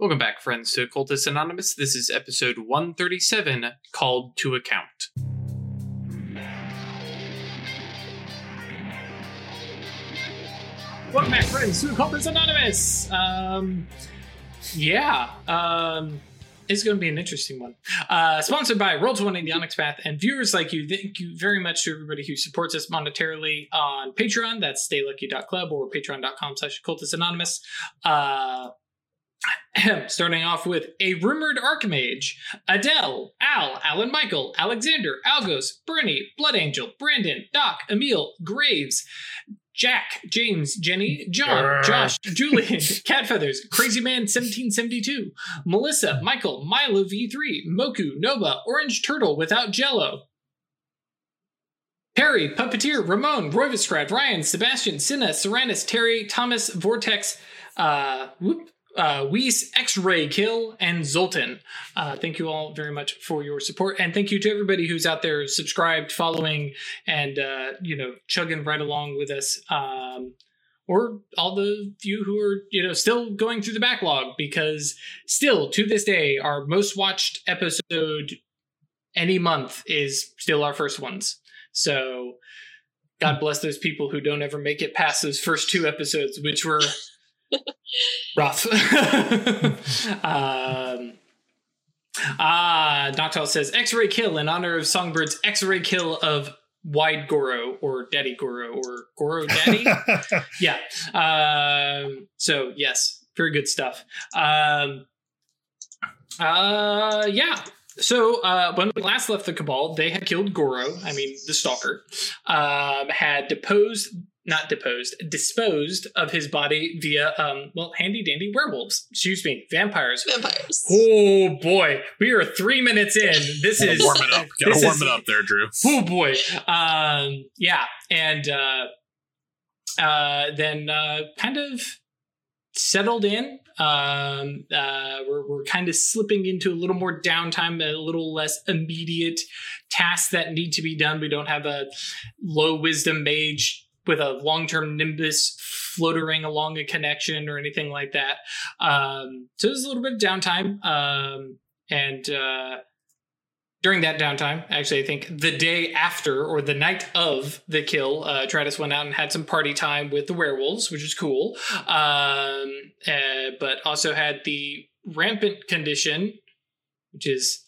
Welcome back, friends, to Occultist Anonymous. This is episode 137 Called to Account. Welcome back, friends, to Occultist Anonymous. Um, yeah, um, it's going to be an interesting one. Uh, sponsored by Roll20 The Onyx Path and viewers like you. Thank you very much to everybody who supports us monetarily on Patreon. That's staylucky.club or patreon.com slash occultist anonymous. Uh, starting off with a rumored archmage, Adele, Al, Alan Michael, Alexander, Algos, Bernie, Blood Angel, Brandon, Doc, Emil, Graves, Jack, James, Jenny, John, Josh, Julian, Cat Feathers, Crazy Man 1772, Melissa, Michael, Milo V3, Moku, Nova, Orange Turtle without Jello, Perry, Puppeteer, Ramon, Roivistrad, Ryan, Sebastian, Cinna, Seranus, Terry, Thomas, Vortex, uh, whoop, uh, Weiss, X-Ray Kill, and Zoltan. Uh, thank you all very much for your support, and thank you to everybody who's out there subscribed, following, and uh, you know chugging right along with us. Um, or all the you who are you know still going through the backlog because still to this day our most watched episode any month is still our first ones. So God bless those people who don't ever make it past those first two episodes, which were rough. um, ah, Noctowl says X-ray kill in honor of Songbird's X-ray kill of Wide Goro or Daddy Goro or Goro Daddy. yeah. Um, so yes, very good stuff. Um, uh, yeah. So uh, when we last left the Cabal, they had killed Goro. I mean, the Stalker um, had deposed not deposed, disposed of his body via, um, well, handy dandy werewolves. Excuse me, vampires. Vampires. Oh boy, we are three minutes in. This is warm it up. Gotta warm is- it up there, Drew. Oh boy, um, yeah, and uh, uh, then uh, kind of settled in. Um, uh, we're we're kind of slipping into a little more downtime, a little less immediate tasks that need to be done. We don't have a low wisdom mage with a long term nimbus floatering along a connection or anything like that. Um, so there's a little bit of downtime. Um, and uh, during that downtime, actually, I think the day after or the night of the kill, uh, Tratus went out and had some party time with the werewolves, which is cool. Um, uh, but also had the rampant condition, which is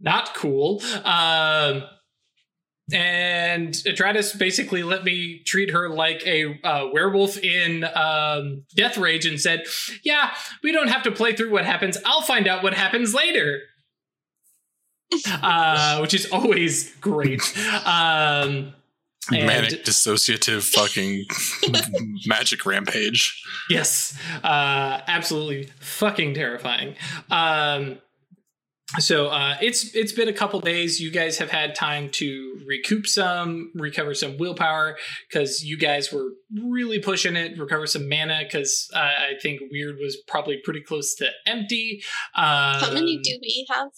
not cool. Um, and Atratus basically let me treat her like a uh, werewolf in um, Death Rage and said, Yeah, we don't have to play through what happens. I'll find out what happens later. uh, which is always great. Um, and- Manic dissociative fucking magic rampage. Yes, uh, absolutely fucking terrifying. Um, so uh, it's it's been a couple days. You guys have had time to recoup some, recover some willpower because you guys were really pushing it. Recover some mana because uh, I think Weird was probably pretty close to empty. Um, How many do we have?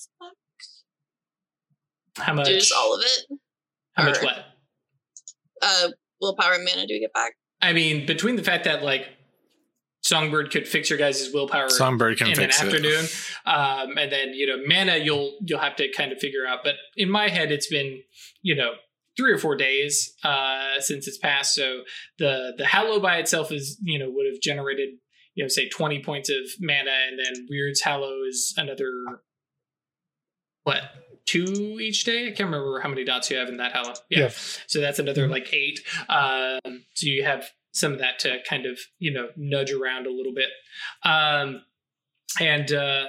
How much? Just all of it. how much what? Uh, willpower and mana do we get back? I mean, between the fact that like Songbird could fix your guys' willpower Songbird can in fix an it. afternoon, um, and then you know mana you'll you'll have to kind of figure out. But in my head, it's been you know three or four days uh, since it's passed. So the the Hallow by itself is you know would have generated you know say twenty points of mana, and then Weird's Hallow is another what two each day? I can't remember how many dots you have in that Hallow. Yeah. So that's another like eight. Um, so you have some of that to kind of you know nudge around a little bit. Um, and uh,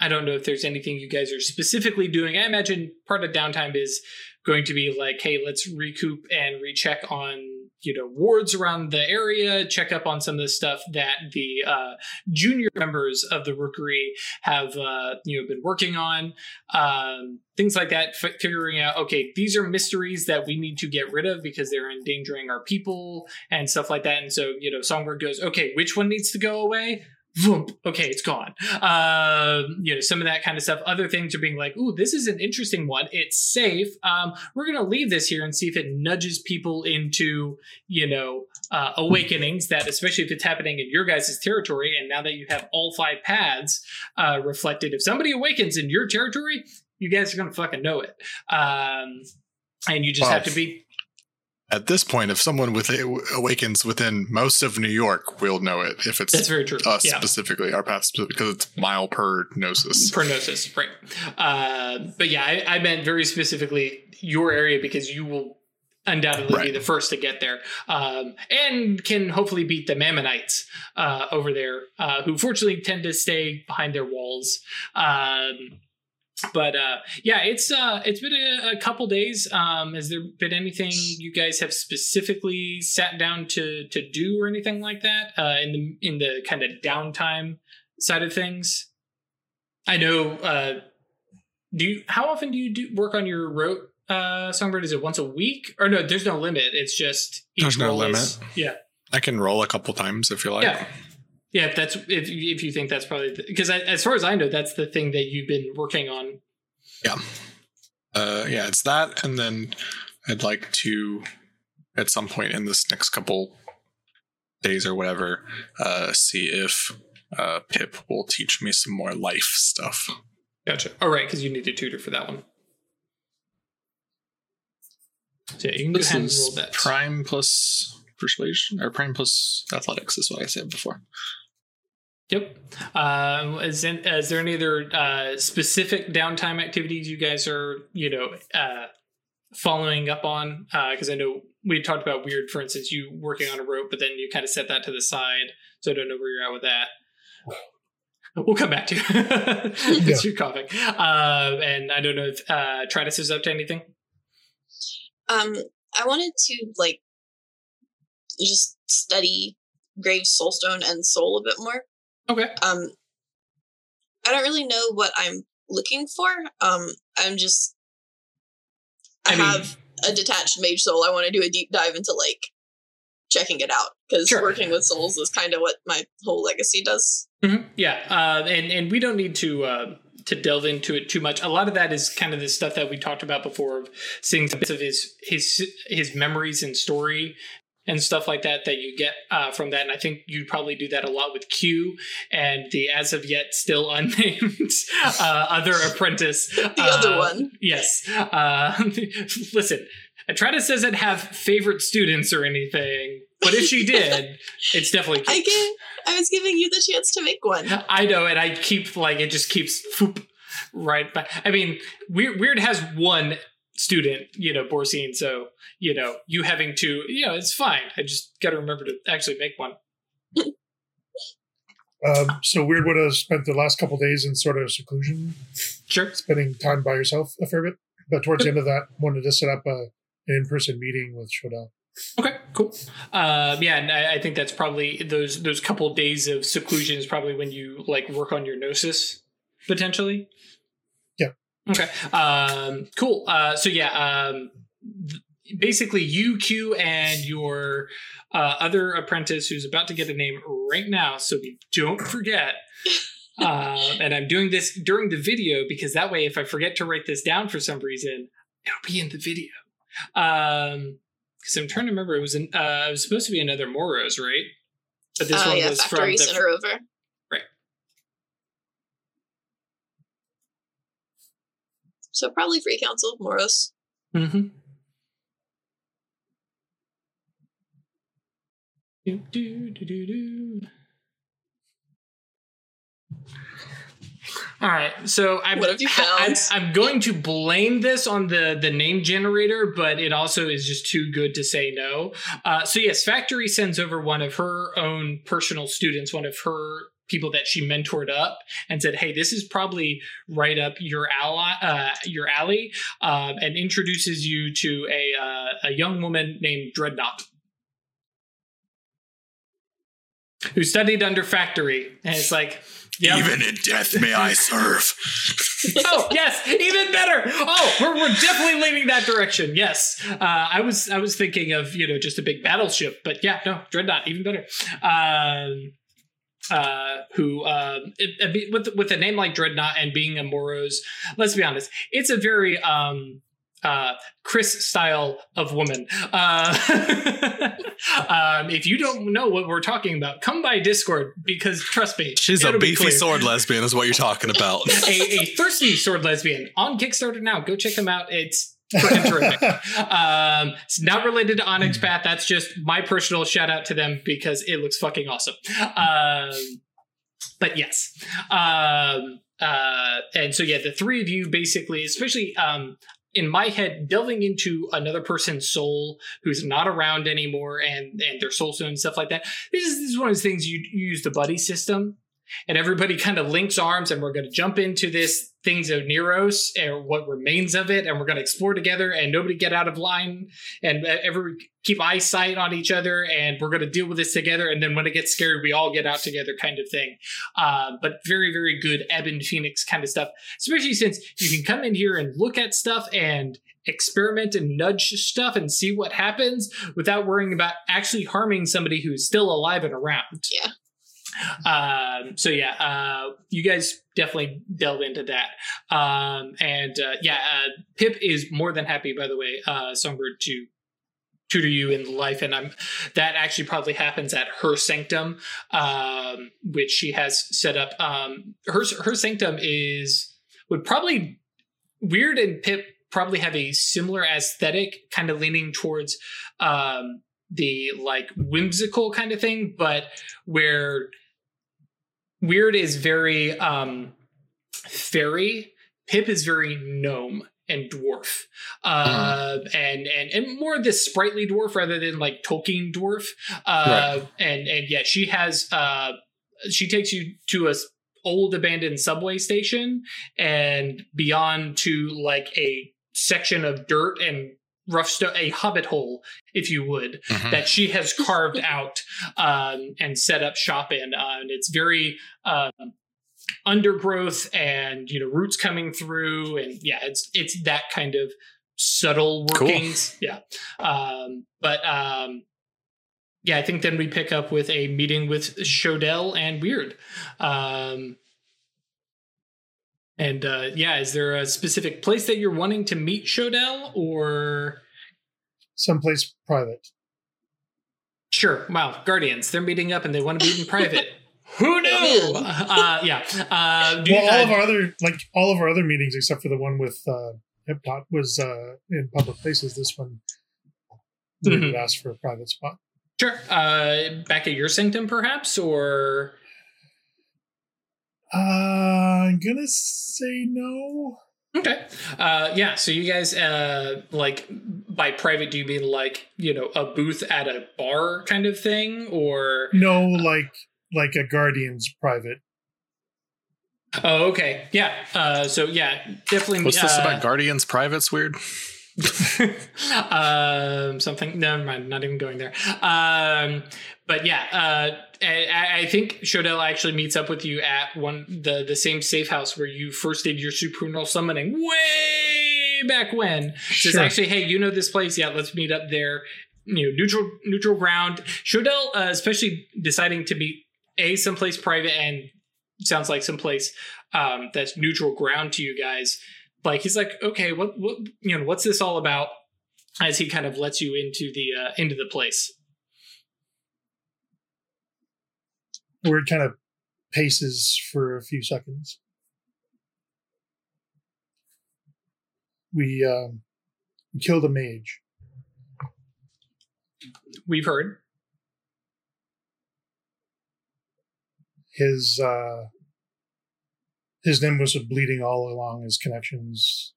I don't know if there's anything you guys are specifically doing. I imagine part of downtime is going to be like, hey, let's recoup and recheck on you know wards around the area, check up on some of the stuff that the uh, junior members of the rookery have uh, you know been working on, um, things like that. F- figuring out, okay, these are mysteries that we need to get rid of because they're endangering our people and stuff like that. And so you know, Songbird goes, okay, which one needs to go away? Voomp. Okay, it's gone. Um, you know, some of that kind of stuff. Other things are being like, "Ooh, this is an interesting one. It's safe. Um, we're gonna leave this here and see if it nudges people into, you know, uh, awakenings. That especially if it's happening in your guys' territory, and now that you have all five paths uh, reflected, if somebody awakens in your territory, you guys are gonna fucking know it. Um, and you just Wow. have to be At this point, if someone with awakens within most of New York, we'll know it. If it's That's very true. us yeah. specifically, our path specific, because it's mile per gnosis. Prognosis, right. Uh, but yeah, I, I meant very specifically your area because you will undoubtedly be the first to get there um, and can hopefully beat the Mammonites uh, over there, uh, who fortunately tend to stay behind their walls. Um, but uh, yeah, it's uh, it's been a, a couple days. Um, has there been anything you guys have specifically sat down to to do or anything like that uh, in the in the kind of downtime side of things? I know. Uh, do you? How often do you do work on your rote uh, songbird? Is it once a week or no? There's no limit. It's just each There's no limit. is- yeah. I can roll a couple times if you like. Yeah. Yeah, if that's if if you think that's probably because as far as I know, that's the thing that you've been working on. Uh, yeah, it's that, and then I'd like to, at some point in this next couple days or whatever, uh, see if uh, Pip will teach me some more life stuff. Gotcha. All right, because you need a tutor for that one. So yeah, you can go This ahead and roll that. prime plus persuasion or prime plus athletics is what I said before. Yep. Uh, is, in, is there any other uh, specific downtime activities you guys are, you know, uh, following up on? Because I know we talked about weird, for instance, you working on a rope, but then you kind of set that to the side. So I don't know where you're at with that. We'll come back to you. it's your coughing. Uh, and I don't know if uh, Tritus is up to anything. Um, I wanted to like just study Grave Soulstone and Soul a bit more. Okay. Um, I don't really know what I'm looking for. Um, I'm just I, I mean- have a detached mage soul. I want to do a deep dive into like checking it out because Sure. working with souls is kind of what my whole legacy does. Mhm. Yeah, uh, and and we don't need to uh, to delve into it too much. A lot of that is kind of the stuff that we talked about before, of seeing some bits of his his his memories and story and stuff like that that you get uh, from that. And I think you probably do that a lot with Q and the as of yet still unnamed uh, other apprentice. The other Uh, one. Yes. Uh, listen, Atratus doesn't have favorite students or anything, but if she did, it's definitely I get. I was giving you the chance to make one. I know, and I keep like it just keeps foop, right but I mean, Weird Weird has one student, you know, Borsine, so you know, you having to, you know, it's fine. I just got to remember to actually make one. Um, so Weird would have spent the last couple days in sort of seclusion, Sure. spending time by yourself a fair bit. But towards the end of that, wanted to set up a, an in-person meeting with Shoda. Okay, cool. Um, yeah, and I, I think that's probably those those couple days of seclusion is probably when you like work on your gnosis potentially. Okay. Um, cool. Uh, so yeah, um, th- basically you, Q, and your uh, other apprentice who's about to get a name right now, so we don't forget. uh, and I'm doing this during the video because that way, if I forget to write this down for some reason, it'll be in the video. Um, because I'm trying to remember, it was an, uh, it was supposed to be another Moros, right? But this uh, one yeah, was from factory the, center over. So probably free council, Moros. Mm-hmm. Do, do, do, do, do. All right, so I'm, What have you I? I'm going to blame this on the the name generator, but it also is just too good to say no. Uh, so yes, Factory sends over one of her own personal students, one of her people that she mentored up, and said, "Hey, this is probably right up your ally, uh, your alley," um, and introduces you to a uh, a young woman named Dreadnought. Who studied under Factory, and it's like, yeah, Even in death may I serve. oh yes, even better. Oh, we're, we're definitely leaning that direction. Yes, uh, I was I was thinking of you know just a big battleship, but yeah, no, dreadnought, even better. Um, uh, who um, it, it, with with a name like Dreadnought and being a Moros, let's be honest, it's a very um, uh, Chris style of woman. Uh, um, if you don't know what we're talking about, come by Discord because trust me, She's a it'll be beefy sword lesbian, is what you're talking about. a, a thirsty sword lesbian on Kickstarter now. Go check them out. It's terrific. Um, it's not related to Onyx Path. That's just my personal shout out to them because it looks fucking awesome. Um, but yes. Um, uh, and so, yeah, the three of you basically, especially um, in my head, delving into another person's soul who's not around anymore and, and their soul stone and stuff like that. This is, this is one of those things you, you use the buddy system and everybody kind of links arms and we're going to jump into this things of Neros and what remains of it and we're going to explore together and nobody get out of line. And every keep eyesight on each other and we're going to deal with this together and then when it gets scary we all get out together kind of thing. Uh, but very very good Ebon Phoenix kind of stuff especially since you can come in here and look at stuff and experiment and nudge stuff and see what happens without worrying about actually harming somebody who's still alive and around. Yeah. Um, so yeah, uh, you guys definitely delve into that. Um, and uh, yeah, uh, Pip is more than happy, by the way, uh, Songbird to tutor you in life, and I'm that actually probably happens at her sanctum, um, which she has set up. Um, her her sanctum is would probably weird and Pip probably have a similar aesthetic, kind of leaning towards um, the like whimsical kind of thing, but where Weird is very um fairy. Pip is very gnome and dwarf. Uh and and and more of this sprightly dwarf rather than like Tolkien dwarf. Uh and and yeah, she has uh she takes you to a old abandoned subway station and beyond to like a section of dirt and rough stone a hobbit hole if you would Mhm. that she has carved out um, and set up shop in. Uh, and it's very um, undergrowth and you know roots coming through, and yeah, it's it's that kind of subtle Cool. workings. Yeah, um, but um, yeah, I think then we pick up with a meeting with Shodell and Weird. Um, and uh, yeah, is there a specific place that you're wanting to meet Shodell, or Someplace private. Sure. Wow. Guardians. They're meeting up and they want to meet in private. Who knew? Oh, Uh, yeah. Uh, do you- well, all of our other like all of our other meetings, except for the one with uh, Hip was uh, in public places. This one, we Mhm. would ask for a private spot. sure. Uh, back at your sanctum, perhaps, or Uh, I'm gonna say no. okay. Uh, yeah. So you guys, uh, like by private, do you mean like you know a booth at a bar kind of thing, or No, like like a Guardian's private. oh, okay, yeah. Uh, so yeah, definitely. What's this uh, about Guardians Privates weird? um, something. Never mind. Not even going there. Um, but yeah, uh, I, I think Shodell actually meets up with you at one the the same safe house where you first did your supernal summoning way back when. Says Sure. actually, hey, you know this place? Yeah, let's meet up there. You know, neutral neutral ground. Shodell, uh, especially deciding to meet a someplace private and sounds like someplace um, that's neutral ground to you guys. Like he's like, okay, what what you know, what's this all about? As he kind of lets you into the uh, into the place. Where it kind of paces for a few seconds. We um, we killed a mage. We've heard. His uh, his nimbus was bleeding all along his connections.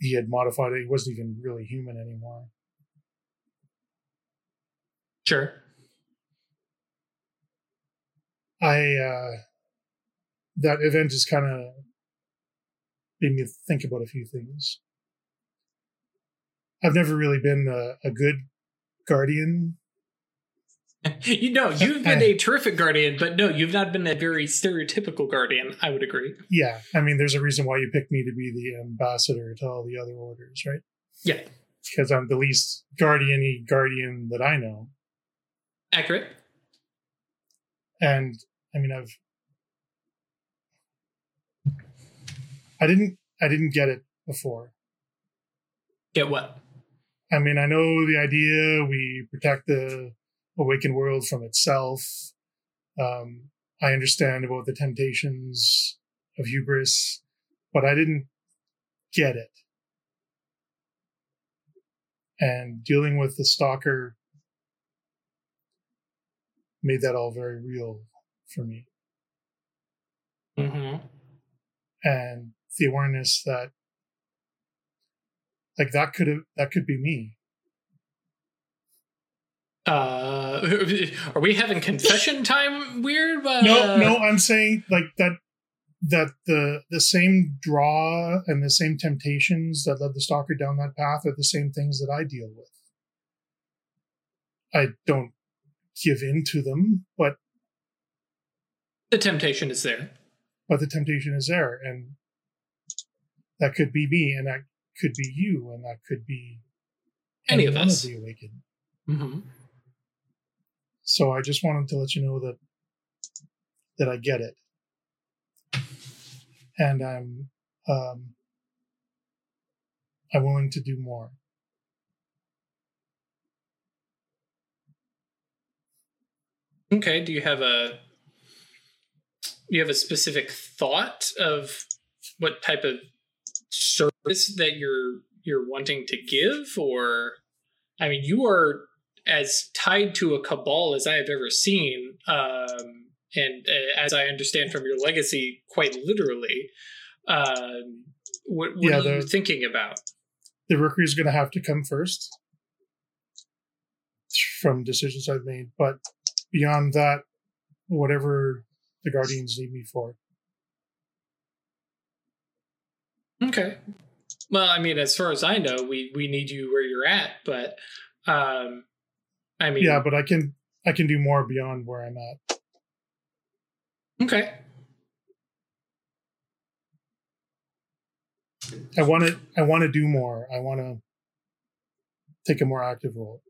He had modified it. He wasn't even really human anymore. Sure. I uh that event has kind of made me think about a few things. I've never really been a, a good guardian. you know, you've been a terrific guardian, but no, you've not been a very stereotypical guardian. I would agree. Yeah, I mean, there's a reason why you picked me to be the ambassador to all the other orders, right? Yeah, Because I'm the least guardian-y guardian that I know. accurate. and I mean I've I didn't I didn't get it before. Get what? I mean, I know the idea we protect the awakened world from itself. Um, I understand about the temptations of hubris, but I didn't get it. And dealing with the stalker made that all very real for me. Mm-hmm. And the awareness that like that could have that could be me uh are we having confession time weird uh, no no i'm saying like that that the the same draw and the same temptations that led the stalker down that path are the same things that i deal with i don't give in to them but the temptation is there. But the temptation is there and that could be me and that could be you and that could be any of us of the awakened. Mm-hmm. so i just wanted to let you know that that i get it. And i'm um i'm willing to do more. Okay do you have a you have a specific thought of what type of service that you're you're wanting to give? Or i mean you are as tied to a cabal as i have ever seen um, and uh, as i understand from your legacy quite literally. Um, what, what Yeah, are you thinking about? the rookery is going to have to come first from decisions i've made but beyond that whatever the guardians need me for. Okay. Well, I mean, as far as I know, we we need you where you're at, but um, I mean, yeah but i can i can do more beyond where i'm at. Okay, i want to i want to do more. I want to take a more active role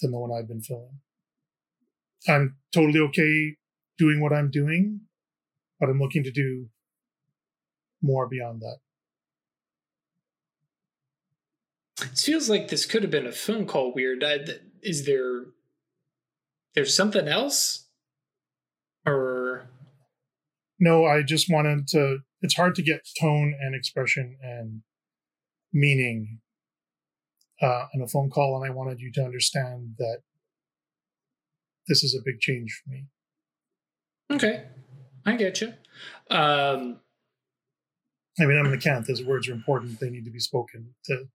than the one i've been filling. I'm totally okay doing what i'm doing but i'm looking to do more beyond that it feels like this could have been a phone call. Weird. I, is there there's something else, or No, I just wanted to. It's hard to get tone and expression and meaning uh, on a phone call, and I wanted you to understand that this is a big change for me. Okay, I get you. Um, I mean, I'm an Acanthus. Those words are important. They need to be spoken. To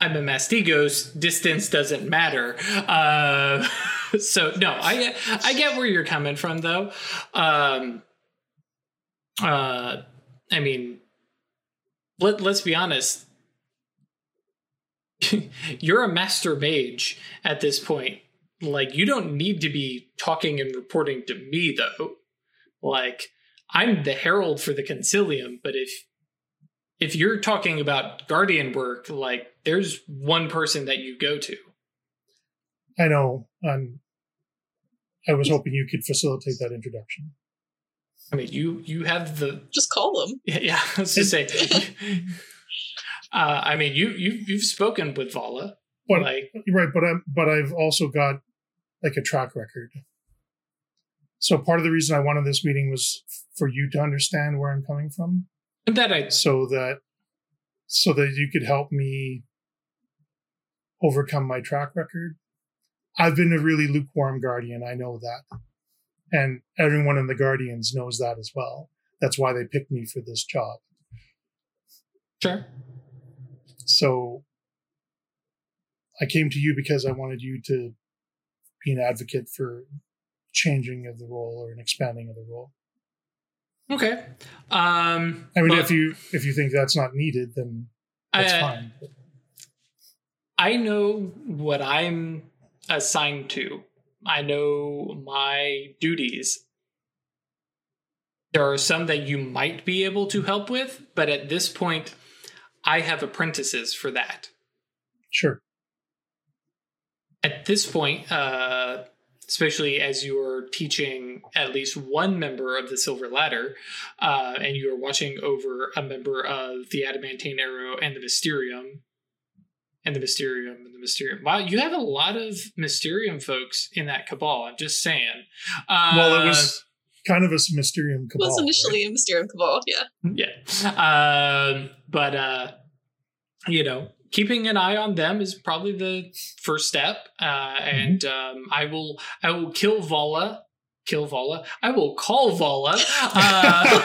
I'm a Mastigos. Distance doesn't matter. Uh, so no, I I get where you're coming from though. Um, uh, I mean, let let's be honest. you're a master mage at this point. Like you don't need to be talking and reporting to me though. Like I'm the herald for the concilium, but if if you're talking about guardian work, like there's one person that you go to. I know. Um, I was hoping you could facilitate that introduction. I mean, you you have the Just call them. yeah. yeah I was to say. uh, I mean, you you you've spoken with Vala. But like, right, but I'm but I've also got like a track record. So part of the reason I wanted this meeting was for you to understand where I'm coming from, And that I so that so that you could help me overcome my track record. I've been a really lukewarm guardian, I know that. And everyone in the Guardians knows that as well. That's why they picked me for this job. sure. So I came to you because I wanted you to be an advocate for changing of the role or an expanding of the role. Okay. Um, I mean, but if you if you think that's not needed, then that's I- fine. I know what I'm assigned to. I know my duties. There are some that you might be able to help with, but at this point, I have apprentices for that. Sure. At this point, uh, especially as you are teaching at least one member of the Silver Ladder, uh, and you are watching over a member of the Adamantine Arrow and the Mysterium, and the Mysterium and the Mysterium. Wow, you have a lot of Mysterium folks in that cabal. I'm just saying. Uh, well, it was kind of a Mysterium cabal. It cabal. was right? initially a Mysterium Cabal, yeah. yeah. Um, but uh, you know, keeping an eye on them is probably the first step. Uh, and um, I will, I will kill Vala. Kill Vala. I will call Vala. Uh,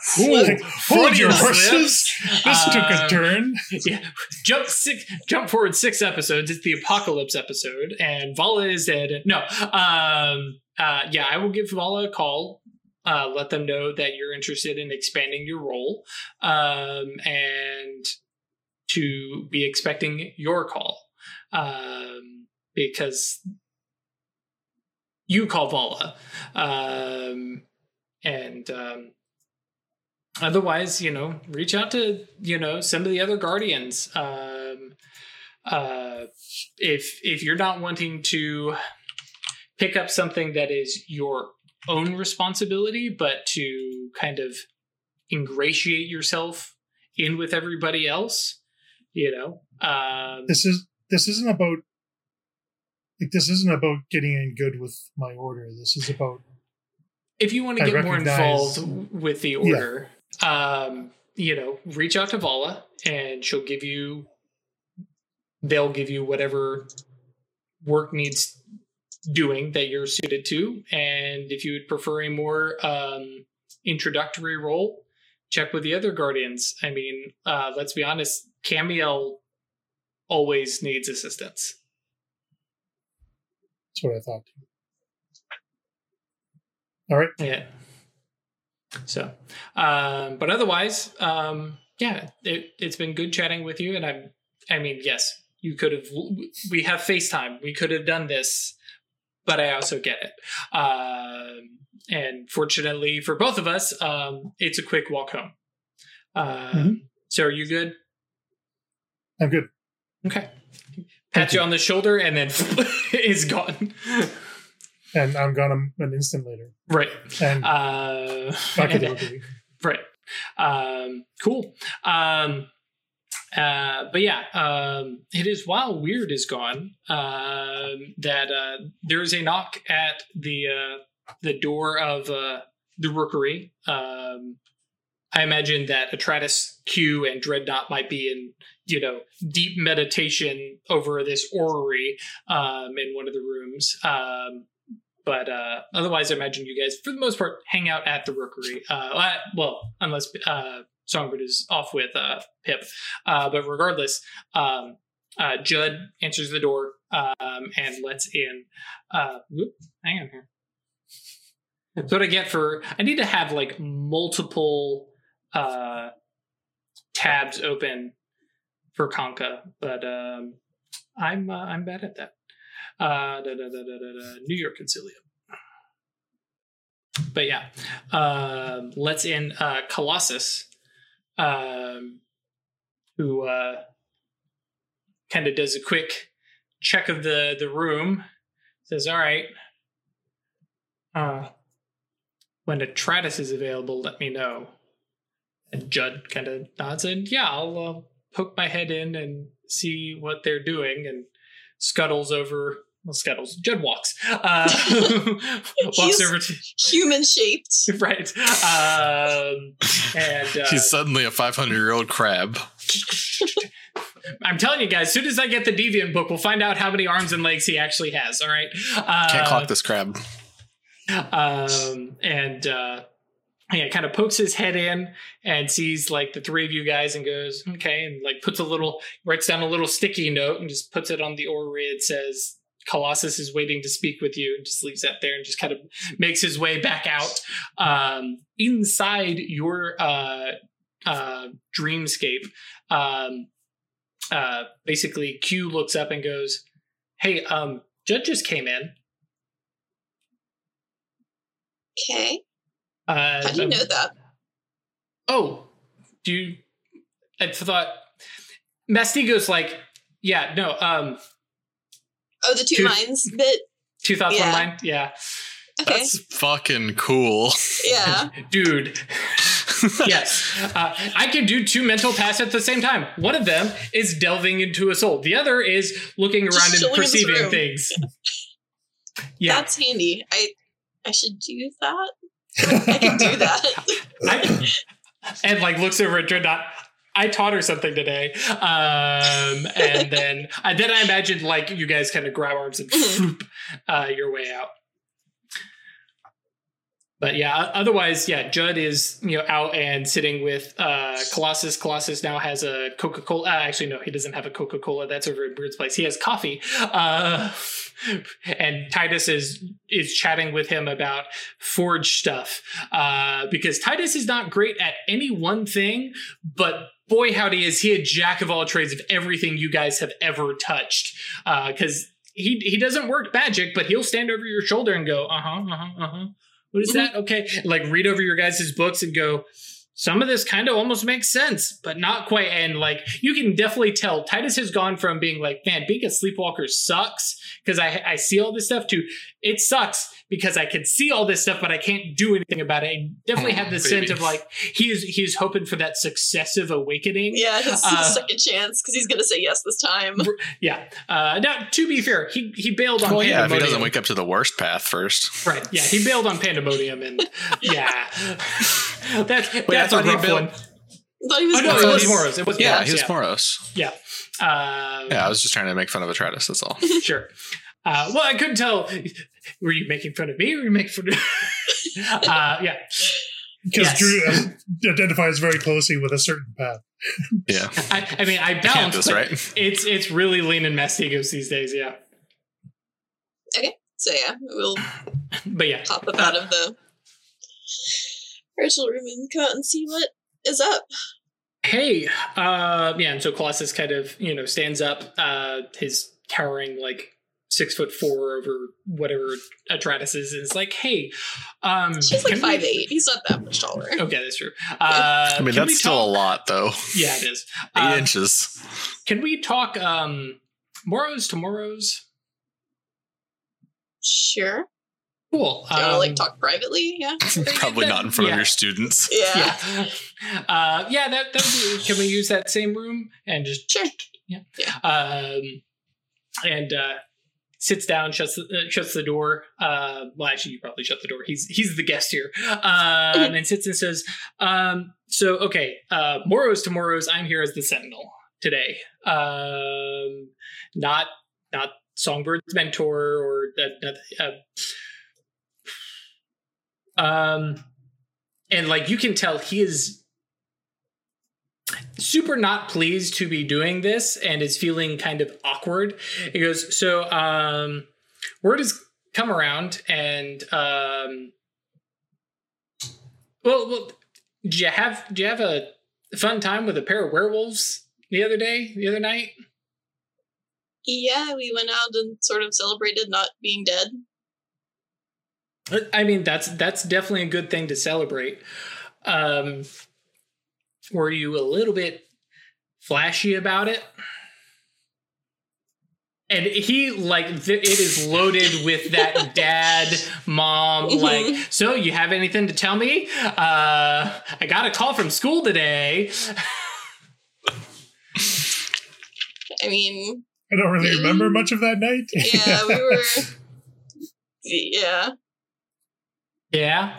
Ooh, hold your horses. This took a Um, turn. yeah, jump six, jump forward six episodes. It's the apocalypse episode, and Vala is dead. No, um, uh, yeah, I will give Vala a call. Uh, let them know that you're interested in expanding your role, um, and to be expecting your call, um, because you call Vala, um, and um, otherwise, you know, reach out to you know some of the other guardians. Um, uh, if if you're not wanting to pick up something that is your own responsibility, but to kind of ingratiate yourself in with everybody else, you know, um, This is this isn't about like this isn't about getting in good with my order. This is about if you want to I get more involved with the order, um, you know, reach out to Vala and she'll give you, they'll give you whatever work needs doing that you're suited to. And if you would prefer a more um, introductory role, check with the other guardians. I mean, uh, let's be honest, Camiel always needs assistance. that's what I thought. All right. Yeah. So, um, but otherwise, um, yeah, it, it's been good chatting with you. And I'm, I mean, yes, you could have, we have FaceTime. We could have done this, but I also get it. Um, and fortunately for both of us, um, it's a quick walk home. Um, Mhm. So are you good? I'm good. Okay. Pat you on the shoulder and then is gone. And I'm gone an instant later. right. And Uh, and- rotary. Right. Um, cool. Um, uh, but yeah, um, it is while Weird is gone um, that uh, there is a knock at the uh, the door of uh, the rookery. Um, I imagine that Atratus Q and Dreadnought might be in you know deep meditation over this orrery um, in one of the rooms. Um, but uh, otherwise, I imagine you guys, for the most part, hang out at the rookery. Uh, well, unless uh, Songbird is off with uh, Pip. Uh, but regardless, um, uh, Judd answers the door um, and lets in. Uh, whoop, hang on here. That's what I get for. I need to have like multiple uh, tabs open for Conca, but um, I'm uh, I'm bad at that. Uh, da, da, da, New York Concilium. But yeah, um, let's in uh, Colossus, um, who uh, kind of does a quick check of the the room. Says, "All right, uh, when Atratus is available, let me know." And Judd kind of nods and, "Yeah, I'll uh, poke my head in and see what they're doing." And scuttles over. Well, scuttles. Judd walks. Uh, walks He's- over to Human shaped. right. Um, and uh, He's suddenly a 500 year old crab. I'm telling you guys, as soon as I get the Deviant book, we'll find out how many arms and legs he actually has. All right. Uh, Can't clock this crab. um, and uh, yeah, kind of pokes his head in and sees like the three of you guys and goes, okay, and like puts a little, writes down a little sticky note and just puts it on the orrery. It says, Colossus is waiting to speak with you and just leaves that there and just kind of makes his way back out. Um, inside your uh, uh, dreamscape, um, uh, basically Q looks up and goes, hey, um, Judd just came in. Okay. Uh, How do you know that? Oh, do you? I thought Mastigos like, yeah, no, um, Oh, the two, Two- minds bit. Two thoughts, Yeah. one mind. Yeah, Okay. That's fucking cool. yeah. dude. yes, uh, I can do two mental tasks at the same time. One of them is delving into a soul. The other is looking Just around and chilling in this perceiving room. things. Yeah, That's handy. I I should do that. I can do that. I, and like looks over at Dreadnought. I taught her something today, um, and then uh, then I imagined like you guys kind of grab arms and Mhm. floop uh, your way out. But yeah, otherwise, yeah, Judd is you know out and sitting with uh, Colossus. Colossus now has a Coca Cola. Uh, actually, no, he doesn't have a Coca Cola. That's over at Bird's place. He has coffee. Uh, and Titus is is chatting with him about forge stuff uh, because Titus is not great at any one thing, but boy howdy is he a jack of all trades of everything you guys have ever touched. Because he he doesn't work magic, but he'll stand over your shoulder and go, uh huh, uh huh, uh huh. What is that? Okay, like read over your guys' books and go. Some of this kind of almost makes sense, but not quite. And like you can definitely tell, Titus has gone from being like, "Man, being a sleepwalker sucks," because I I see all this stuff to it sucks because I can see all this stuff, but I can't do anything about it. And definitely have the sense of like he is he is hoping for that successive awakening. Yeah, his, his Uh, second chance because he's gonna say yes this time. Yeah. Uh, now, to be fair, he he bailed on Well, yeah, if he Pandemonium. doesn't wake up to the worst path first. Right. Yeah, he bailed on Pandemonium, and yeah, that's I that's a he rough bailed- one. thought he was Oh no, it was Moros. It was Yeah, Moros, he was yeah. Moros. Yeah. Um, Yeah, I was just trying to make fun of Atratus, that's all. Sure. Uh, well, I couldn't tell. Were you making fun of me, or were you making fun of? uh, yeah. Because Yes. Drew uh, identifies very closely with a certain path. Yeah. I, I mean, I balance, Campus, but right? It's it's really leaning Mastigos these days. Yeah. Okay, so yeah, we'll But yeah. pop up out of the virtual room and come out and see what is up. Hey, uh, yeah, and so Colossus kind of, you know, stands up, uh, his towering like six foot four over whatever Atratus is, and it's like, hey, um, She's like can we- five eight. He's not that much taller. Okay, that's true. Uh, I mean, that's still a lot, though. Yeah, it is. Eight Uh, inches. Can we talk um, Moros to Moros? Sure. Cool. Do you want to Um, like talk privately? Yeah. Probably not in front yeah. of your students. Yeah. Yeah, uh, yeah. That that would be, can we use that same room and just Sure. Yeah. Yeah. Um, and uh, sits down, shuts the, uh, shuts the door. Uh, well, actually, you probably shut the door. He's he's the guest here. Um, and sits and says, um, "So okay, uh, Moros to Moros. I'm here as the Sentinel today. Um, not not Songbird's mentor or uh, um, and like you can tell, he is super not pleased to be doing this and is feeling kind of awkward. He goes, So, um, word has come around and, um, well, well, did you have, did you have a fun time with a pair of werewolves the other day, the other night? Yeah, we went out and sort of celebrated not being dead. I mean, that's that's definitely a good thing to celebrate. Um, were you a little bit flashy about it? And he like th- it is loaded with that dad mom Mhm. like. So you have anything to tell me? Uh, I got a call from school today. I mean, I don't really remember much of that night. yeah, we were. Yeah. Yeah.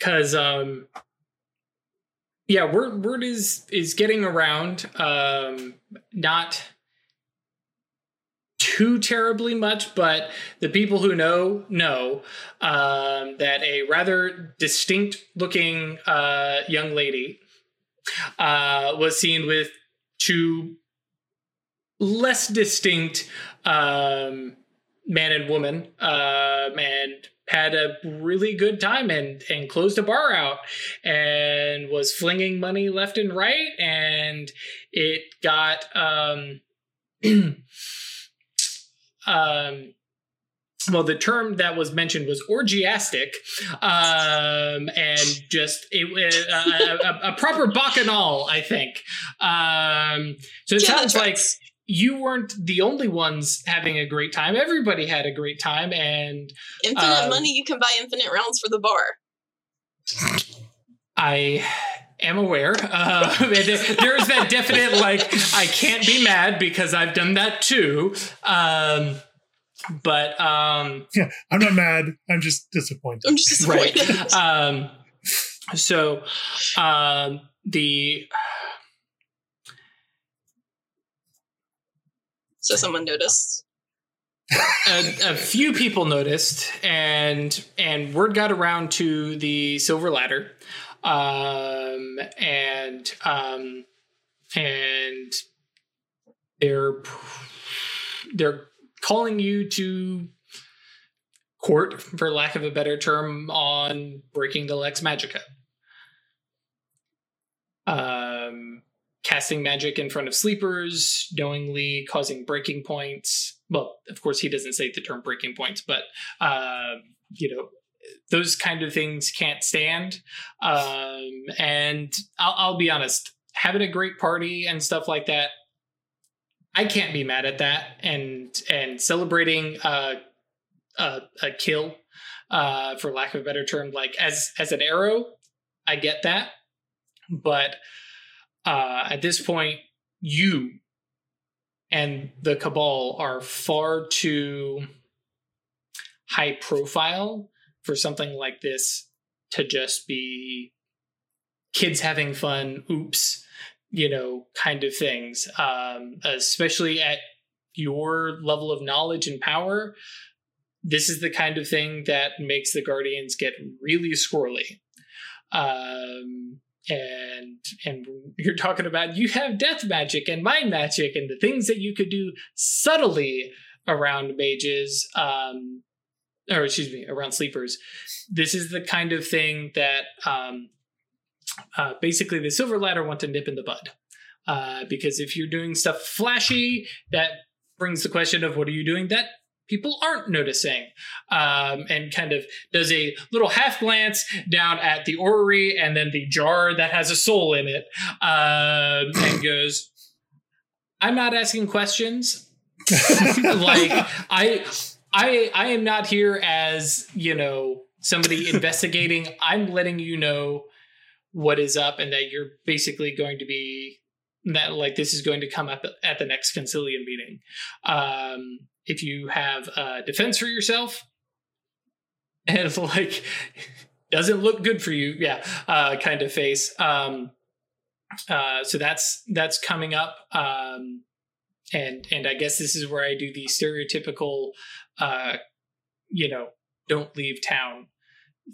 Cause um yeah, word word is is getting around. Um not too terribly much, but the people who know know um, that a rather distinct looking uh, young lady uh, was seen with two less distinct um, man and woman um, and had a really good time and and closed a bar out and was flinging money left and right and it got um um well the term that was mentioned was orgiastic um and just it was a, a, a proper bacchanal i think um so it Yeah, sounds like. You weren't the only ones having a great time. Everybody had a great time, and Infinite Um, money, you can buy infinite rounds for the bar. I am aware. Uh, there- there is that definite like I can't be mad because I've done that too. Um, but um, Yeah, I'm not mad. I'm just disappointed. I'm just disappointed. right. Um, so um, the so someone noticed. a, a few people noticed, and and word got around to the Silver Ladder, um, and um, and they're they're calling you to court, for lack of a better term, on breaking the Lex Magica. Um, casting magic in front of sleepers, knowingly causing breaking points. Well, of course, he doesn't say the term breaking points, but uh, you know, those kind of things can't stand. Um, and I'll, I'll be honest, having a great party and stuff like that, I can't be mad at that. And and celebrating a, a kill, uh, for lack of a better term, like as as an arrow, I get that, but uh, at this point, you and the cabal are far too high profile for something like this to just be kids having fun oops you know kind of things. Um, especially at your level of knowledge and power this is the kind of thing that makes the guardians get really squirrely. Um, and and you're talking about you have death magic and mind magic and the things that you could do subtly around mages um or excuse me around sleepers. This is the kind of thing that um uh, basically the silver ladder want to nip in the bud uh, because if you're doing stuff flashy that brings the question of what are you doing that people aren't noticing um, and kind of does a little half glance down at the orrery and then the jar that has a soul in it um, and goes i'm not asking questions. Like i i i am not here as you know somebody investigating. I'm letting you know what is up and that you're basically going to be that like this is going to come up at the next concilium meeting. Um if you have a defense for yourself and it's like doesn't look good for you yeah uh kind of face um uh so that's that's coming up um and and i guess this is where i do the stereotypical uh you know don't leave town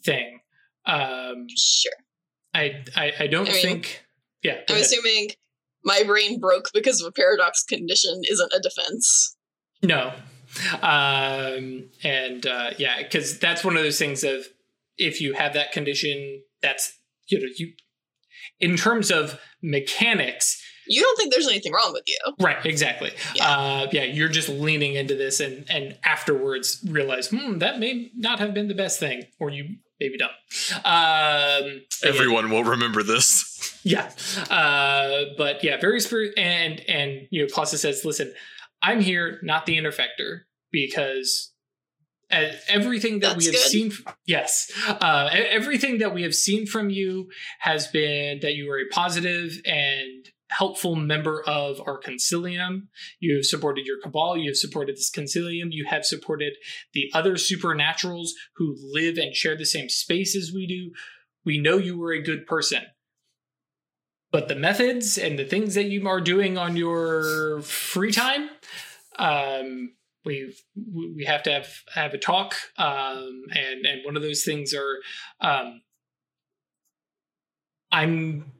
thing um Sure. i i, I don't I mean, think yeah I'm ahead. assuming my brain broke because of a paradox condition isn't a defense. No. Um, and uh, yeah, because that's one of those things of if you have that condition, that's you know you in terms of mechanics, You don't think there's anything wrong with you. right? Exactly. Yeah. Uh, yeah, you're just leaning into this, and and afterwards realize, hmm, that may not have been the best thing, or you maybe don't. Um, but yeah. Everyone will remember this. Yeah. Uh, but yeah, very spirit and and you know, Clausa says, listen, I'm here, not the interfector, because everything that we have That's good. seen yes uh, everything that we have seen from you has been that you are a positive and helpful member of our concilium. You have supported your cabal you have supported this concilium you have supported the other supernaturals who live and share the same space as we do. We know you were a good person but the methods and the things that you are doing on your free time um we we have to have have a talk um and and one of those things are um i'm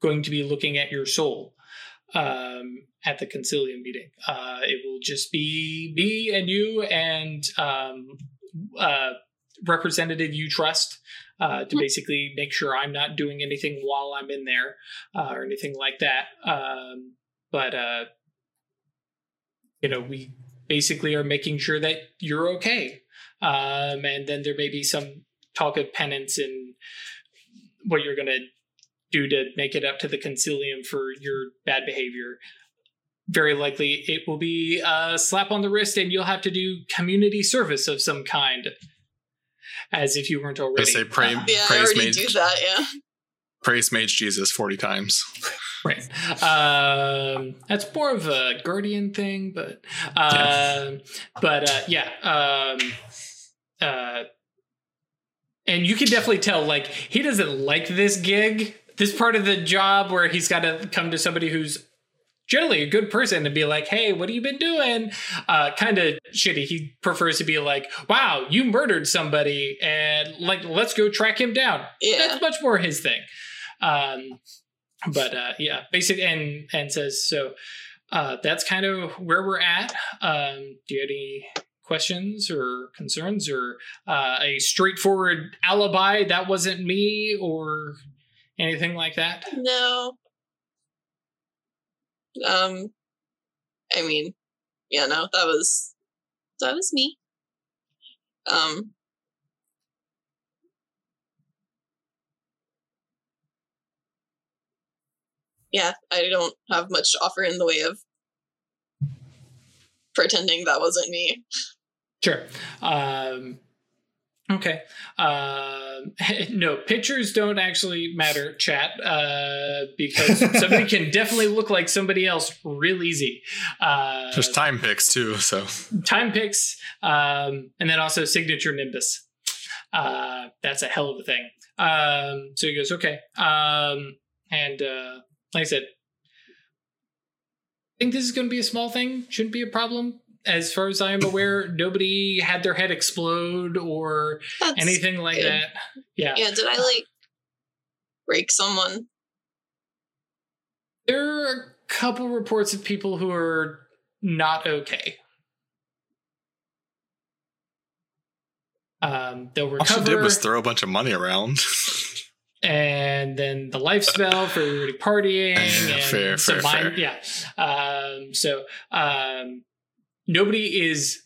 going to be looking at your soul um at the concilium meeting. Uh it will just be me and you and um uh representative you trust uh, to Mhm. basically make sure I'm not doing anything while I'm in there uh, or anything like that. Um, but uh, you know, we basically are making sure that you're okay. Um, and then there may be some talk of penance and what you're going to do to make it up to the concilium for your bad behavior. very likely it will be a slap on the wrist and you'll have to do community service of some kind. As if you weren't I already. say pray, Yeah, I praise mage, do that. Yeah. praise mage Jesus forty times. Right. Um, that's more of a guardian thing, but um, but uh, yeah. Um, uh, and you can definitely tell, like, he doesn't like this gig, this part of the job where he's got to come to somebody who's generally a good person and be like, "Hey, what have you been doing?" Uh, kind of shitty. He prefers to be like, "Wow, you murdered somebody, and like, let's go track him down." Yeah. That's much more his thing. Um, but uh, yeah, basic and and says so. Uh, that's kind of where we're at. Um, do you have any questions or concerns or uh, a straightforward alibi that wasn't me or anything like that? No. Um, I mean, yeah, no, that was that was me. Um, yeah, I don't have much to offer in the way of pretending that wasn't me. Sure. Um, okay. Um, no, pictures don't actually matter, chat, uh, because somebody can definitely look like somebody else real easy. Uh, There's time picks too, so time picks, um, and then also signature nimbus. Uh, that's a hell of a thing. Um, so he goes, okay. Um, and uh, like I said, I think this is going to be a small thing. Shouldn't be a problem. As far as I am aware, nobody had their head explode or That's anything like good. that. Yeah. Yeah, did I like break someone? There are a couple reports of people who are not okay. Um, they'll recover. all she recover, did was throw a bunch of money around. and then the life spell for everybody partying. Yeah, and fair, some fair, mind- Yeah. Um, so um, nobody is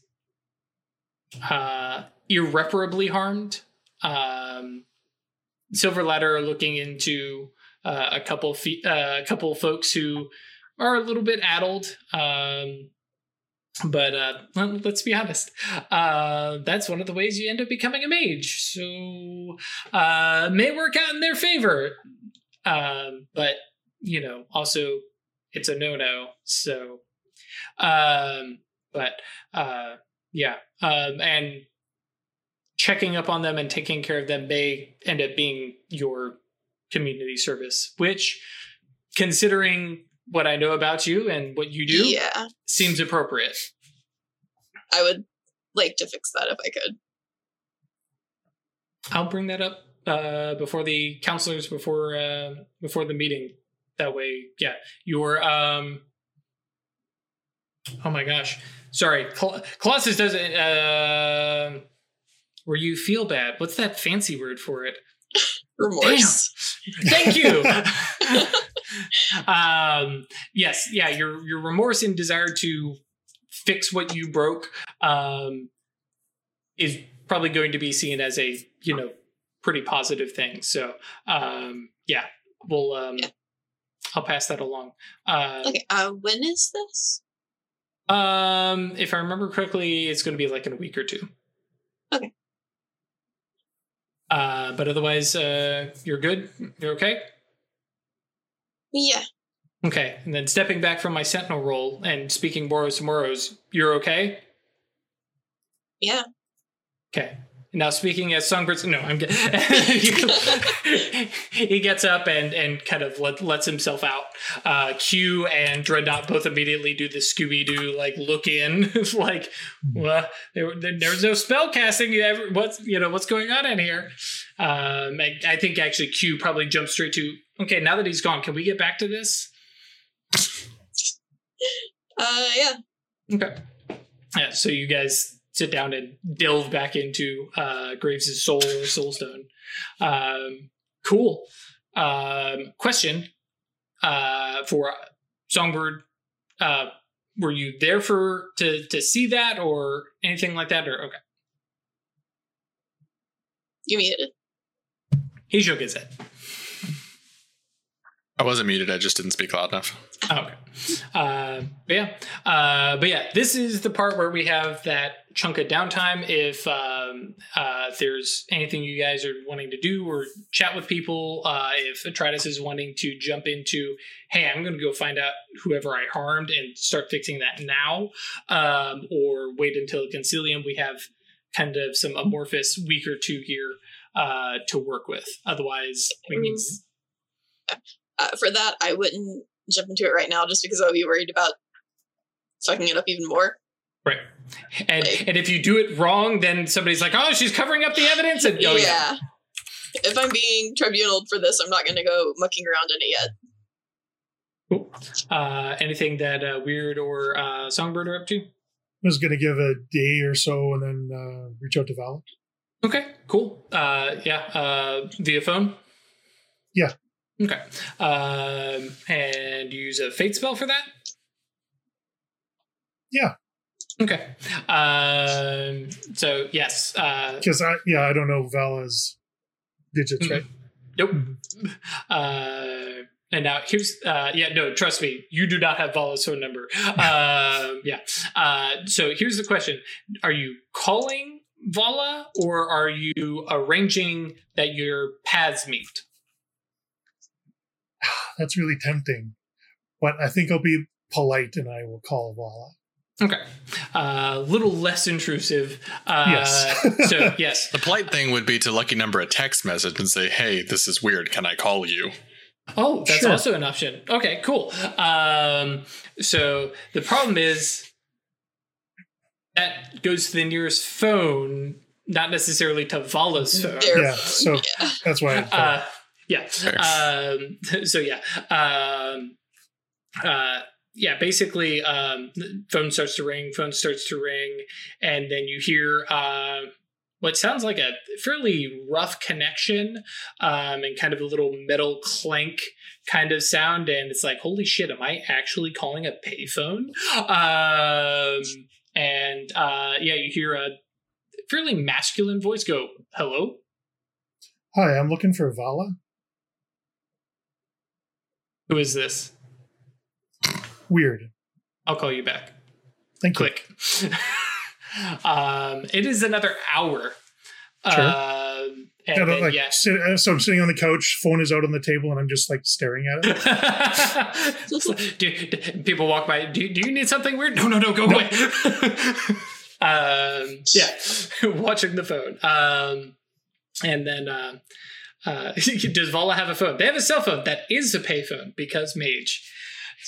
uh, irreparably harmed. Um, Silver Ladder are looking into uh, a couple fe- uh, a couple folks who are a little bit addled. Um, but uh, let's be honest, uh, that's one of the ways you end up becoming a mage. So uh, may work out in their favor. Um, but you know, also it's a no-no. So, um, but uh, yeah, um, and checking up on them and taking care of them may end up being your community service, which, considering what I know about you and what you do, Yeah, seems appropriate. I would like to fix that if I could. I'll bring that up uh, before the counselors before uh, before the meeting. That way, yeah, your um. Oh my gosh, sorry, Col- Colossus doesn't. Uh, where you feel bad? What's that fancy word for it? Remorse. Thank you. um, yes, yeah, your your remorse and desire to fix what you broke um, is probably going to be seen as a you know pretty positive thing. So um, yeah, we'll um, Yeah. I'll pass that along. Uh, Okay, uh, when is this? Um, if I remember correctly, it's going to be like in a week or two. Okay. Uh, but otherwise, uh, you're good. You're okay. Yeah, Okay, and then stepping back from my sentinel role and speaking Boros Moros, you're okay? yeah. Okay. Now speaking as Songbirds, no, I'm getting. he gets up and and kind of let, lets himself out. Uh, Q and Dreadnought both immediately do the Scooby Doo like look in, like, well, there, there, there's no spell casting. You ever- What's you know what's going on in here? Um, I, I think actually Q probably jumps straight to okay. Now that he's gone, can we get back to this? Uh, yeah. Okay. Yeah, so you guys sit down and delve back into uh, Graves' soul or soulstone. Um, cool. Um, question uh, for Songbird: uh, Were you there for to to see that or anything like that? Or okay, You muted. he shook his head. I wasn't muted. I just didn't speak loud enough. Okay. Uh, but yeah. Uh, but yeah, this is the part where we have that chunk of downtime. If um, uh, if there's anything you guys are wanting to do or chat with people, uh, if Atratus is wanting to jump into, hey, I'm going to go find out whoever I harmed and start fixing that now, um, or wait until Concilium, we have kind of some amorphous week or two here uh, to work with. Otherwise, we need. Uh, for that, I wouldn't jump into it right now just because I would be worried about fucking it up even more. Right. And and if you do it wrong, then somebody's like, "Oh, she's covering up the evidence." And oh, yeah. yeah. If I'm being tribunaled for this, I'm not going to go mucking around in it yet. Cool. Uh, anything that uh, Weird or uh, Songbird are up to? I was going to give a day or so and then uh, reach out to Val. Okay, cool. Uh, yeah, uh, via phone. Okay. Um, and you use a fate spell for that. Yeah. Okay. Um, so yes. Uh, Because I yeah I don't know Vala's digits right. Nope. Uh, and now here's uh, yeah no trust me you do not have Vala's phone number. Um, yeah. Uh, so here's the question: Are you calling Vala or are you arranging that your paths meet? That's really tempting, but I think I'll be polite and I will call Vala. Okay. A uh, little less intrusive. Uh, Yes. so yes. The polite thing would be to lucky number a text message and say, "Hey, this is weird. Can I call you?" Oh, that's Sure. also an option. Okay, cool. Um, so the problem is that goes to the nearest phone, not necessarily to Vala's phone. Yeah, so Yeah. that's why. I thought. Uh, yeah. Um, so yeah. Um, uh, yeah. Basically, um, phone starts to ring. Phone starts to ring, and then you hear uh, what sounds like a fairly rough connection, um, and kind of a little metal clank kind of sound. And it's like, holy shit, am I actually calling a payphone? Um, and uh, yeah, you hear a fairly masculine voice go, "Hello." Hi, I'm looking for Vala. Who is this? Weird. I'll call you back. Thank you. Click. um, it is another hour. Sure. Um, and Yeah, then, like, yeah. sit, uh, so I'm sitting on the couch, phone is out on the table, and I'm just like staring at it. do, do- people walk by. Do, do you need something weird? No, no, no. Go No. away. um, yeah, watching the phone. Um, and then uh, uh, does Vala have a phone? They have a cell phone that is a payphone because mage.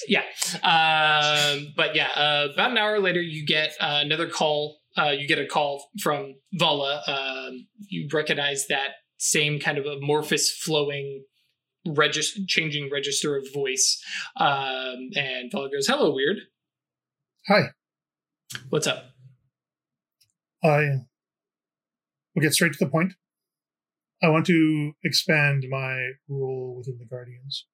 Yeah, um, but yeah, uh, about an hour later, you get uh, another call. Uh, you get a call from Vala. Um, you recognize that same kind of amorphous, flowing, regis- changing register of voice. Um, and Vala goes, "Hello, weird. Hi, What's up?" I will get straight to the point. I want to expand my role within the Guardians.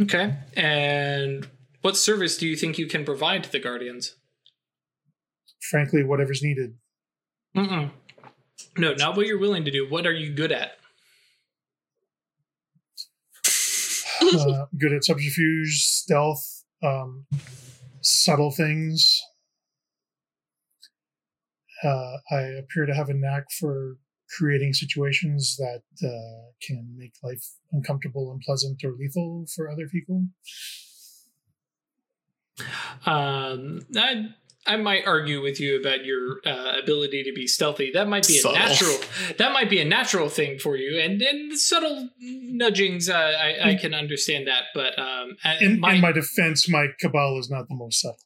Okay. And what service do you think you can provide to the Guardians? Frankly, whatever's needed. Mm-mm. No, not what you're willing to do. What are you good at? uh, good at subterfuge, stealth, um, subtle things. Uh, I appear to have a knack for creating situations that uh, can make life uncomfortable, unpleasant, or lethal for other people. Um, I I might argue with you about your uh, ability to be stealthy. That might be a Subtle. natural. That might be a natural thing for you, and and subtle nudgings. Uh, I I can understand that, but um, In, my, in my defense, my cabal is not the most subtle.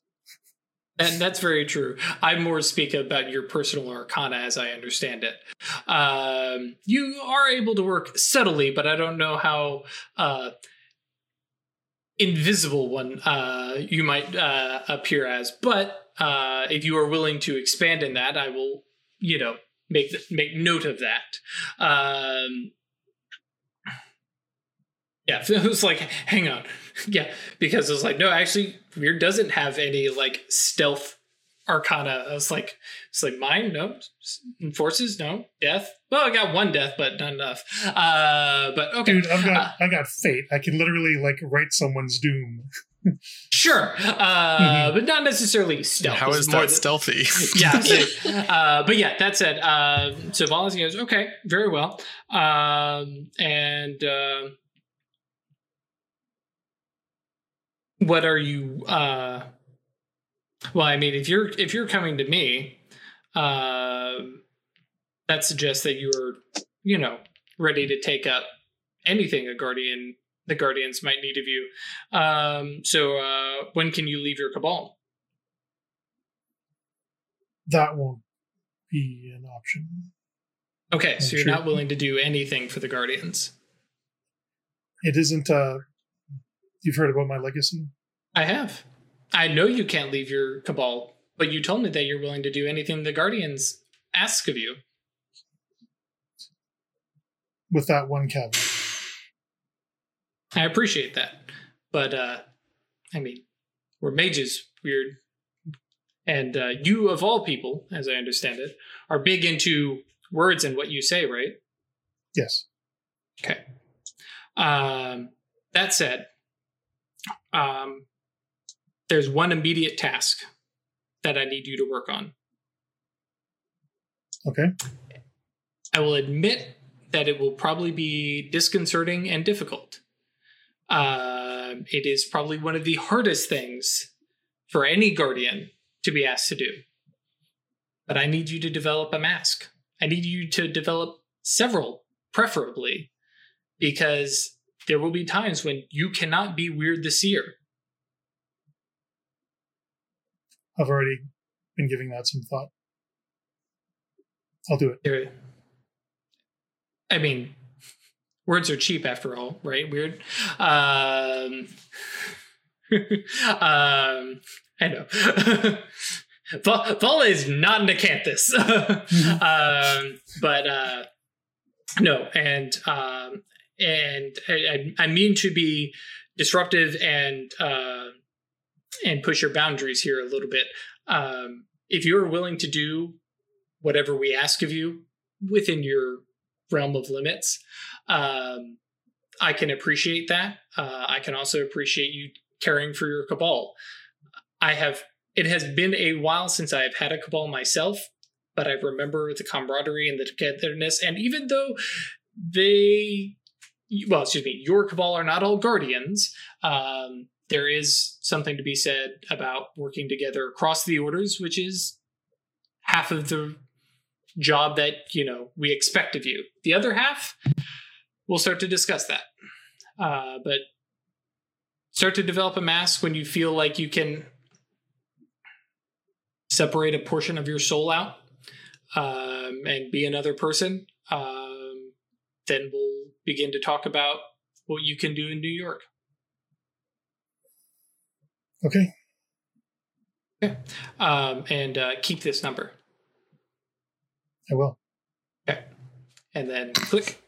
And that's very true. I more speak about your personal arcana as I understand it. Um, you are able to work subtly, but I don't know how uh, invisible one uh, you might uh, appear as. But uh, if you are willing to expand in that, I will, you know, make make note of that. Um, yeah, it was like, hang on, yeah, because it was like, no, actually, Weird doesn't have any like stealth Arcana. I was like, it's like mine, no. Forces, no. Death. Well, I got one death, but not enough. Uh, but okay, Dude, I've got Uh, I got fate. I can literally like write someone's doom. sure, uh, Mhm. but not necessarily stealth. How It's is more that stealthy? yeah. so, uh, but yeah, that said, uh, so Valas goes, okay, very well. Um, and uh, what are you? Uh, well, I mean, if you're if you're coming to me, uh, that suggests that you're, you know, ready to take up anything a guardian the guardians might need of you. Um, so uh, when can you leave your cabal? That won't be an option. Okay, so I'm you're sure. not willing to do anything for the Guardians. It isn't uh you've heard about my legacy? I have. I know you can't leave your cabal, but you told me that you're willing to do anything the Guardians ask of you. With that one caveat. I appreciate that. But uh I mean, we're mages, weird. And uh, you of all people, as I understand it, are big into words and what you say, right? Yes. Okay. Um, that said, um, there's one immediate task that I need you to work on. Okay. I will admit that it will probably be disconcerting and difficult. Um, it is probably one of the hardest things for any guardian to be asked to do. But I need you to develop a mask. I need you to develop several, preferably, because there will be times when you cannot be Weird the Seer. I've already been giving that some thought. I'll do it. I mean, words are cheap after all, right? Weird. Um, um, I know. Vala is not an acanthus. um, but uh, no, and um, and I, I, mean to be disruptive and uh, and push your boundaries here a little bit. Um, if you're willing to do whatever we ask of you within your realm of limits, um, I can appreciate that. Uh, I can also appreciate you caring for your cabal. I have. It has been a while since I have had a cabal myself, but I remember the camaraderie and the togetherness. And even though they, well, excuse me, your cabal are not all guardians, um, there is something to be said about working together across the orders, which is half of the job that you know we expect of you. The other half, we'll start to discuss that. Uh, but start to develop a mask when you feel like you can separate a portion of your soul out um, and be another person. Um, then we'll begin to talk about what you can do in New York. Okay. Um, and uh, keep this number. I will. Okay. And then click.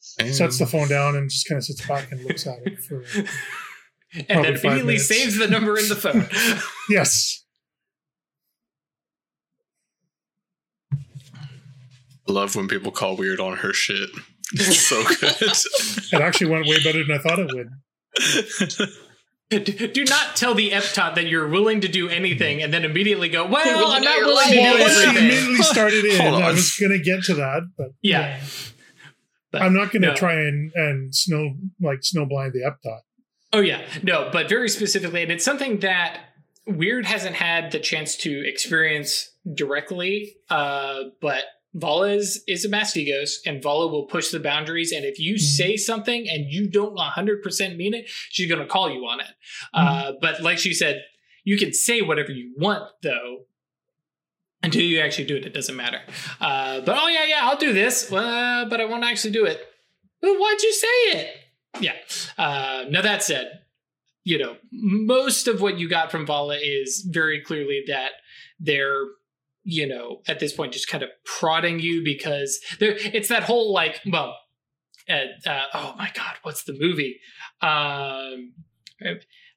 Sets the phone down and just kind of sits back and looks at it for And then five immediately minutes. saves the number in the phone. Yes. Love when people call weird on her shit. It's so good. It actually went way better than I thought it would. do not tell the Epopt that you're willing to do anything and then immediately go, When well, you I'm not you're willing to lying. do Well, once she immediately started in, I on. was going to get to that, but Yeah. But I'm not going to no. try and, and snow like snowblind the Epopt. Oh yeah, no, but very specifically, and it's something that Weird hasn't had the chance to experience directly. Uh, but Vala is, is a Mastigos, and Vala will push the boundaries. And if you say something and you don't 100% mean it, she's going to call you on it. Uh, but like she said, you can say whatever you want, though. Until you actually do it, it doesn't matter. Uh, but oh yeah, yeah, I'll do this, uh, but I won't actually do it. Well, why'd you say it? Yeah. Uh, now that said, you know, most of what you got from Vala is very clearly that they're, you know, at this point just kind of prodding you because there it's that whole like, well, uh, uh, oh my god, what's the movie? Um,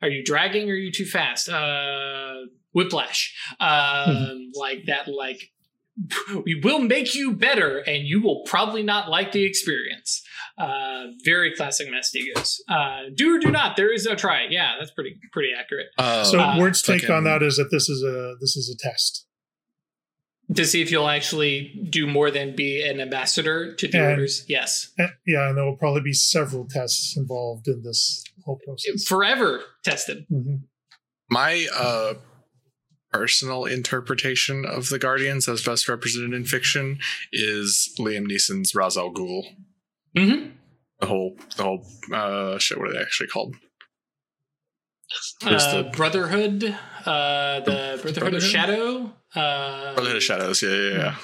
Are you dragging? Or are you too fast? Uh, whiplash. Um, like that. Like we will make you better, and you will probably not like the experience. Uh, very classic mastigos. Uh, do or do not. There is no try. Yeah, that's pretty pretty accurate. Uh, So Uh, Word's take fucking- on that is that this is a this is a test. To see if you'll actually do more than be an ambassador to do And- orders. Yes, Eh, Yeah, and there will probably be several tests involved in this whole process. forever tested. Mhm. my uh personal interpretation of the guardians as best represented in fiction is liam neeson's Ra's al ghul Mm-hmm. the whole the whole uh shit what are they actually called Uh, the- Brotherhood, uh, the Brotherhood, of Shadow. Uh, brotherhood of shadows yeah yeah yeah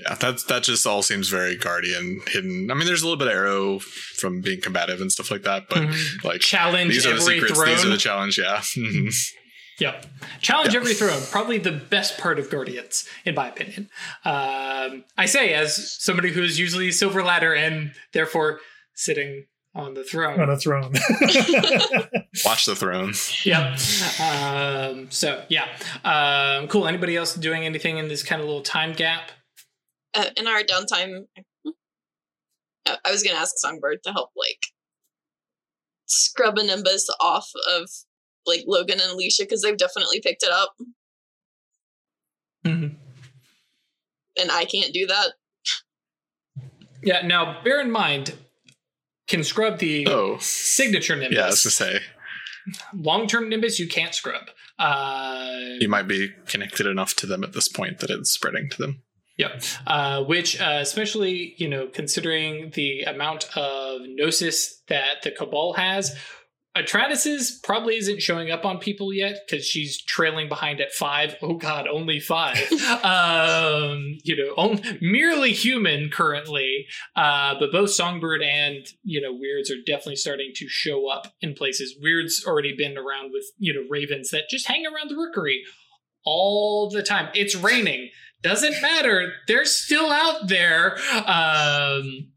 yeah that's that just all seems very guardian hidden i mean there's a little bit of arrow from being combative and stuff like that but Mhm. like challenge these are the every secrets throne. these are the challenge yeah Mhm. Yep. Challenge Yeah. every throne. Probably the best part of Guardians, in my opinion. Um, I say as somebody who is usually Silver Ladder and therefore sitting on the throne. On a throne. watch the throne Yep. Um, so yeah. Um, cool. Anybody else doing anything in this kind of little time gap? uh, in our downtime, I I was gonna ask Songbird to help like scrub a nimbus off of like Logan and Alicia because they've definitely picked it up, Mhm. and I can't do that. Yeah. Now, bear in mind, can scrub the oh signature nimbus. yeah i was gonna say Long term nimbus, you can't scrub. Uh, you might be connected enough to them at this point that it's spreading to them Yep. Uh, which, uh, especially, you know, considering the amount of gnosis that the Cabal has, Atratus's probably isn't showing up on people yet because she's trailing behind at five. Oh God, only five. um, you know, on, merely human currently. Uh, but both Songbird and you know Weirds are definitely starting to show up in places. Weirds already been around with you know ravens that just hang around the rookery all the time. It's raining. Doesn't matter. They're still out there. Um,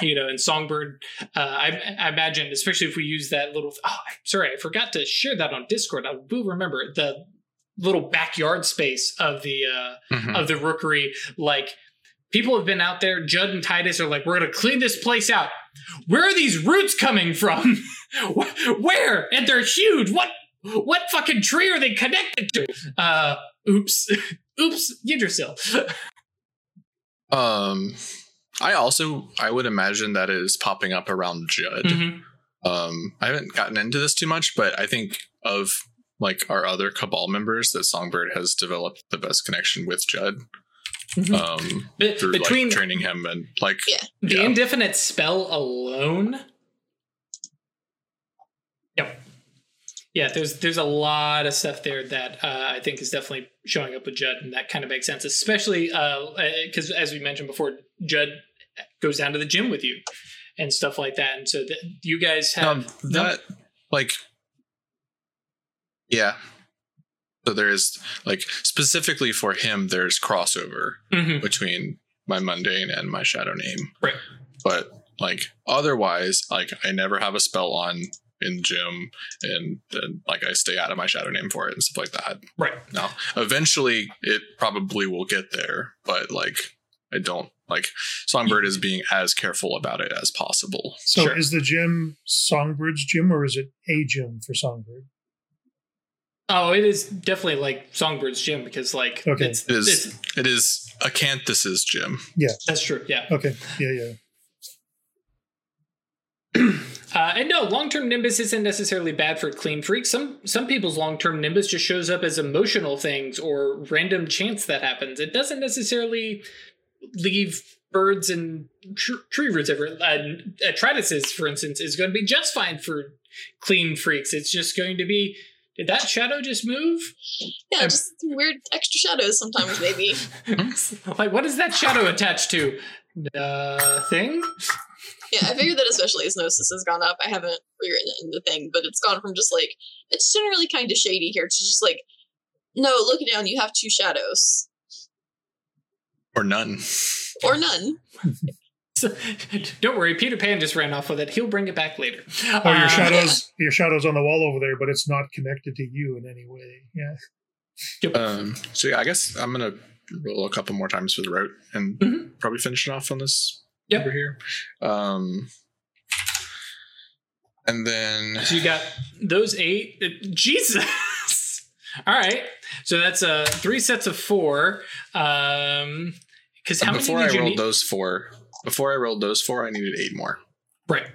you know, and Songbird, uh, I, I imagine, especially if we use that little. Oh, sorry, I forgot to share that on Discord. I will remember the little backyard space of the uh, Mhm. of the rookery. Like people have been out there. Judd and Titus are like, we're gonna clean this place out. Where are these roots coming from? Where? And they're huge. What? What fucking tree are they connected to? Uh, oops, oops, Yggdrasil. Um, I also I would imagine that is popping up around Judd. Mhm. Um, I haven't gotten into this too much, but I think of like our other Cabal members that Songbird has developed the best connection with Judd. Mhm. Um, Be- through between like training him and like Yeah. the yeah. indefinite spell alone. Yep. Yeah, there's there's a lot of stuff there that uh, I think is definitely showing up with Judd, and that kind of makes sense, especially because as we mentioned before, Judd goes down to the gym with you and stuff like that, and so that you guys have um, that like yeah. So there's like specifically for him, there's crossover Mhm. between my mundane and my shadow name. Right. But like otherwise, like I never have a spell on in the gym and, and like I stay out of my shadow name for it and stuff like that. right. Now, eventually it probably will get there, but like I don't like Songbird is being as careful about it as possible. so Sure. is the gym Songbird's gym or is it a gym for Songbird? Oh, it is definitely like Songbird's gym because like Okay. it's, It is it's it is Acanthus's gym. Yeah. That's true. Yeah. Okay. Yeah, yeah. Uh, and no, long-term nimbus isn't necessarily bad for clean freaks. Some some people's long-term nimbus just shows up as emotional things or random chance that happens. It doesn't necessarily leave birds and tr- tree roots ever. Uh, Atratus's, for instance, is going to be just fine for clean freaks. It's just going to be. Did that shadow just move? Yeah, I'm- just weird extra shadows sometimes, maybe. like, what is that shadow attached to? Nothing. Yeah, I figured that especially as Gnosis has gone up, I haven't rewritten it in the thing, but it's gone from just like, it's generally kind of shady here to just like, no, look down, you have two shadows. Or none. Or none. Don't worry, Peter Pan just ran off with it. He'll bring it back later. Oh, your Uh, shadows, your shadows on the wall over there, but it's not connected to you in any way. Yeah. Um, so yeah, I guess I'm gonna roll a couple more times for the route and Mhm. probably finish it off on this Yep. over here. Um, and then So you got those eight. uh, Jesus. All right. So that's uh three sets of four. Um, because how many before did I you rolled need? those four, before I rolled those four, I needed eight more. Right.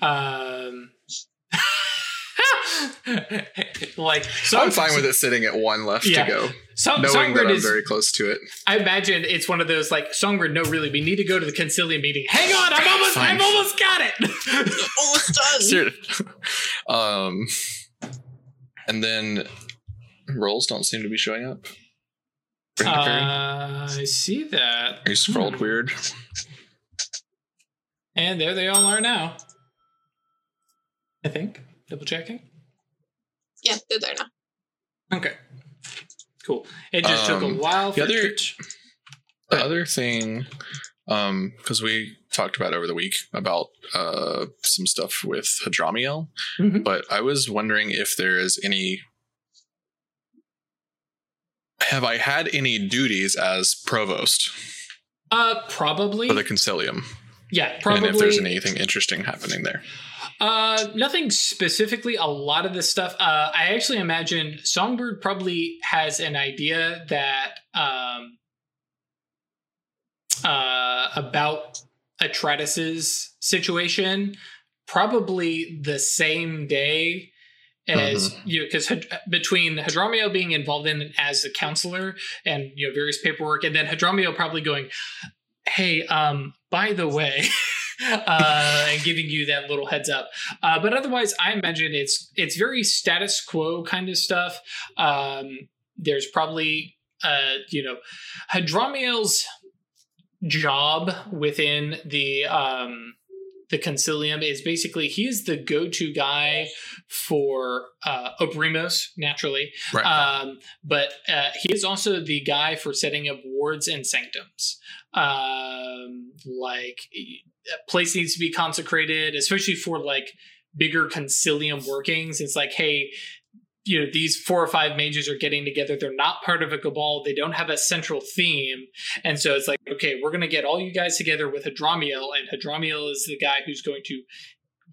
Um. like so I'm fine with it sitting at one left Yeah. to go, Song, knowing Songbird that I'm is. very close to it. I imagine it's one of those like Songbird. No, really, we need to go to the concilium meeting. Hang on, I'm almost, Fine. I've almost got it. Almost done. Seriously. um, and then rolls don't seem to be showing up. Bring to Perry. Uh, I see that. Are you scrolled hmm. weird? And there they all are now. I think. Double checking. Yeah, they're there now. Okay. Cool. It just took a Um, while for the other- it The other thing, um, because we talked about over the week about uh some stuff with Hadramiel, Mhm. but I was wondering if there is any. Have I had any duties as provost Uh, probably. for the Concilium? yeah, probably. And if there's anything interesting happening there. Uh, nothing specifically. A lot of this stuff. Uh, I actually imagine Songbird probably has an idea that um, uh, about Atratus's situation, probably the same day as you, because between Hadramiel being involved in it as a counselor and you know various paperwork, and then Hadramiel probably going, "Hey, um, by the way." uh, and giving you that little heads up. Uh, but otherwise, I imagine it's it's very status quo kind of stuff. Um, there's probably uh, you know Hadramiel's job within the um, the concilium is basically he is the go-to guy for uh, Obrimos naturally, Right. um, but uh, he is also the guy for setting up wards and sanctums. Um, like a place needs to be consecrated, especially for like bigger concilium workings. It's like, hey, you know, these four or five mages are getting together. They're not part of a cabal. They don't have a central theme. And so it's like, okay, we're going to get all you guys together with Hadramiel, and Hadramiel is the guy who's going to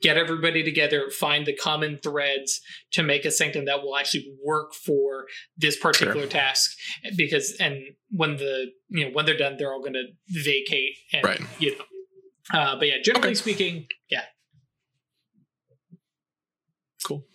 get everybody together, find the common threads to make a sanctum that will actually work for this particular task. Because, and when the, you know, when they're done, they're all going to vacate and, Right. you know. Uh, but yeah, generally Okay. speaking, yeah. Cool.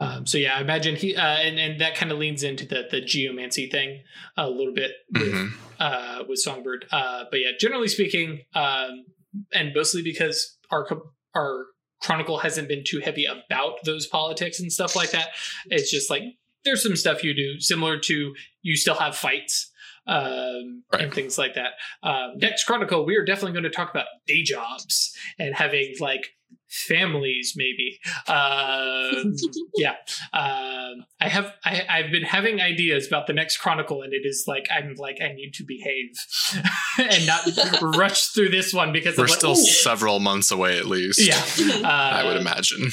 Um, so yeah, I imagine he uh, and and that kind of leans into the the geomancy thing a little bit with Mhm. uh, with Songbird. Uh, but yeah, generally speaking, um, and mostly because our our chronicle hasn't been too heavy about those politics and stuff like that. It's just like there's some stuff you do similar to you still have fights um, Right. and things like that. Um, next chronicle, we are definitely going to talk about day jobs and having like families maybe um yeah um i have I, i've been having ideas about the next chronicle and it is like i'm like i need to behave and not rush through this one because We're like, still "Ooh." several months away at least. yeah uh, I would imagine.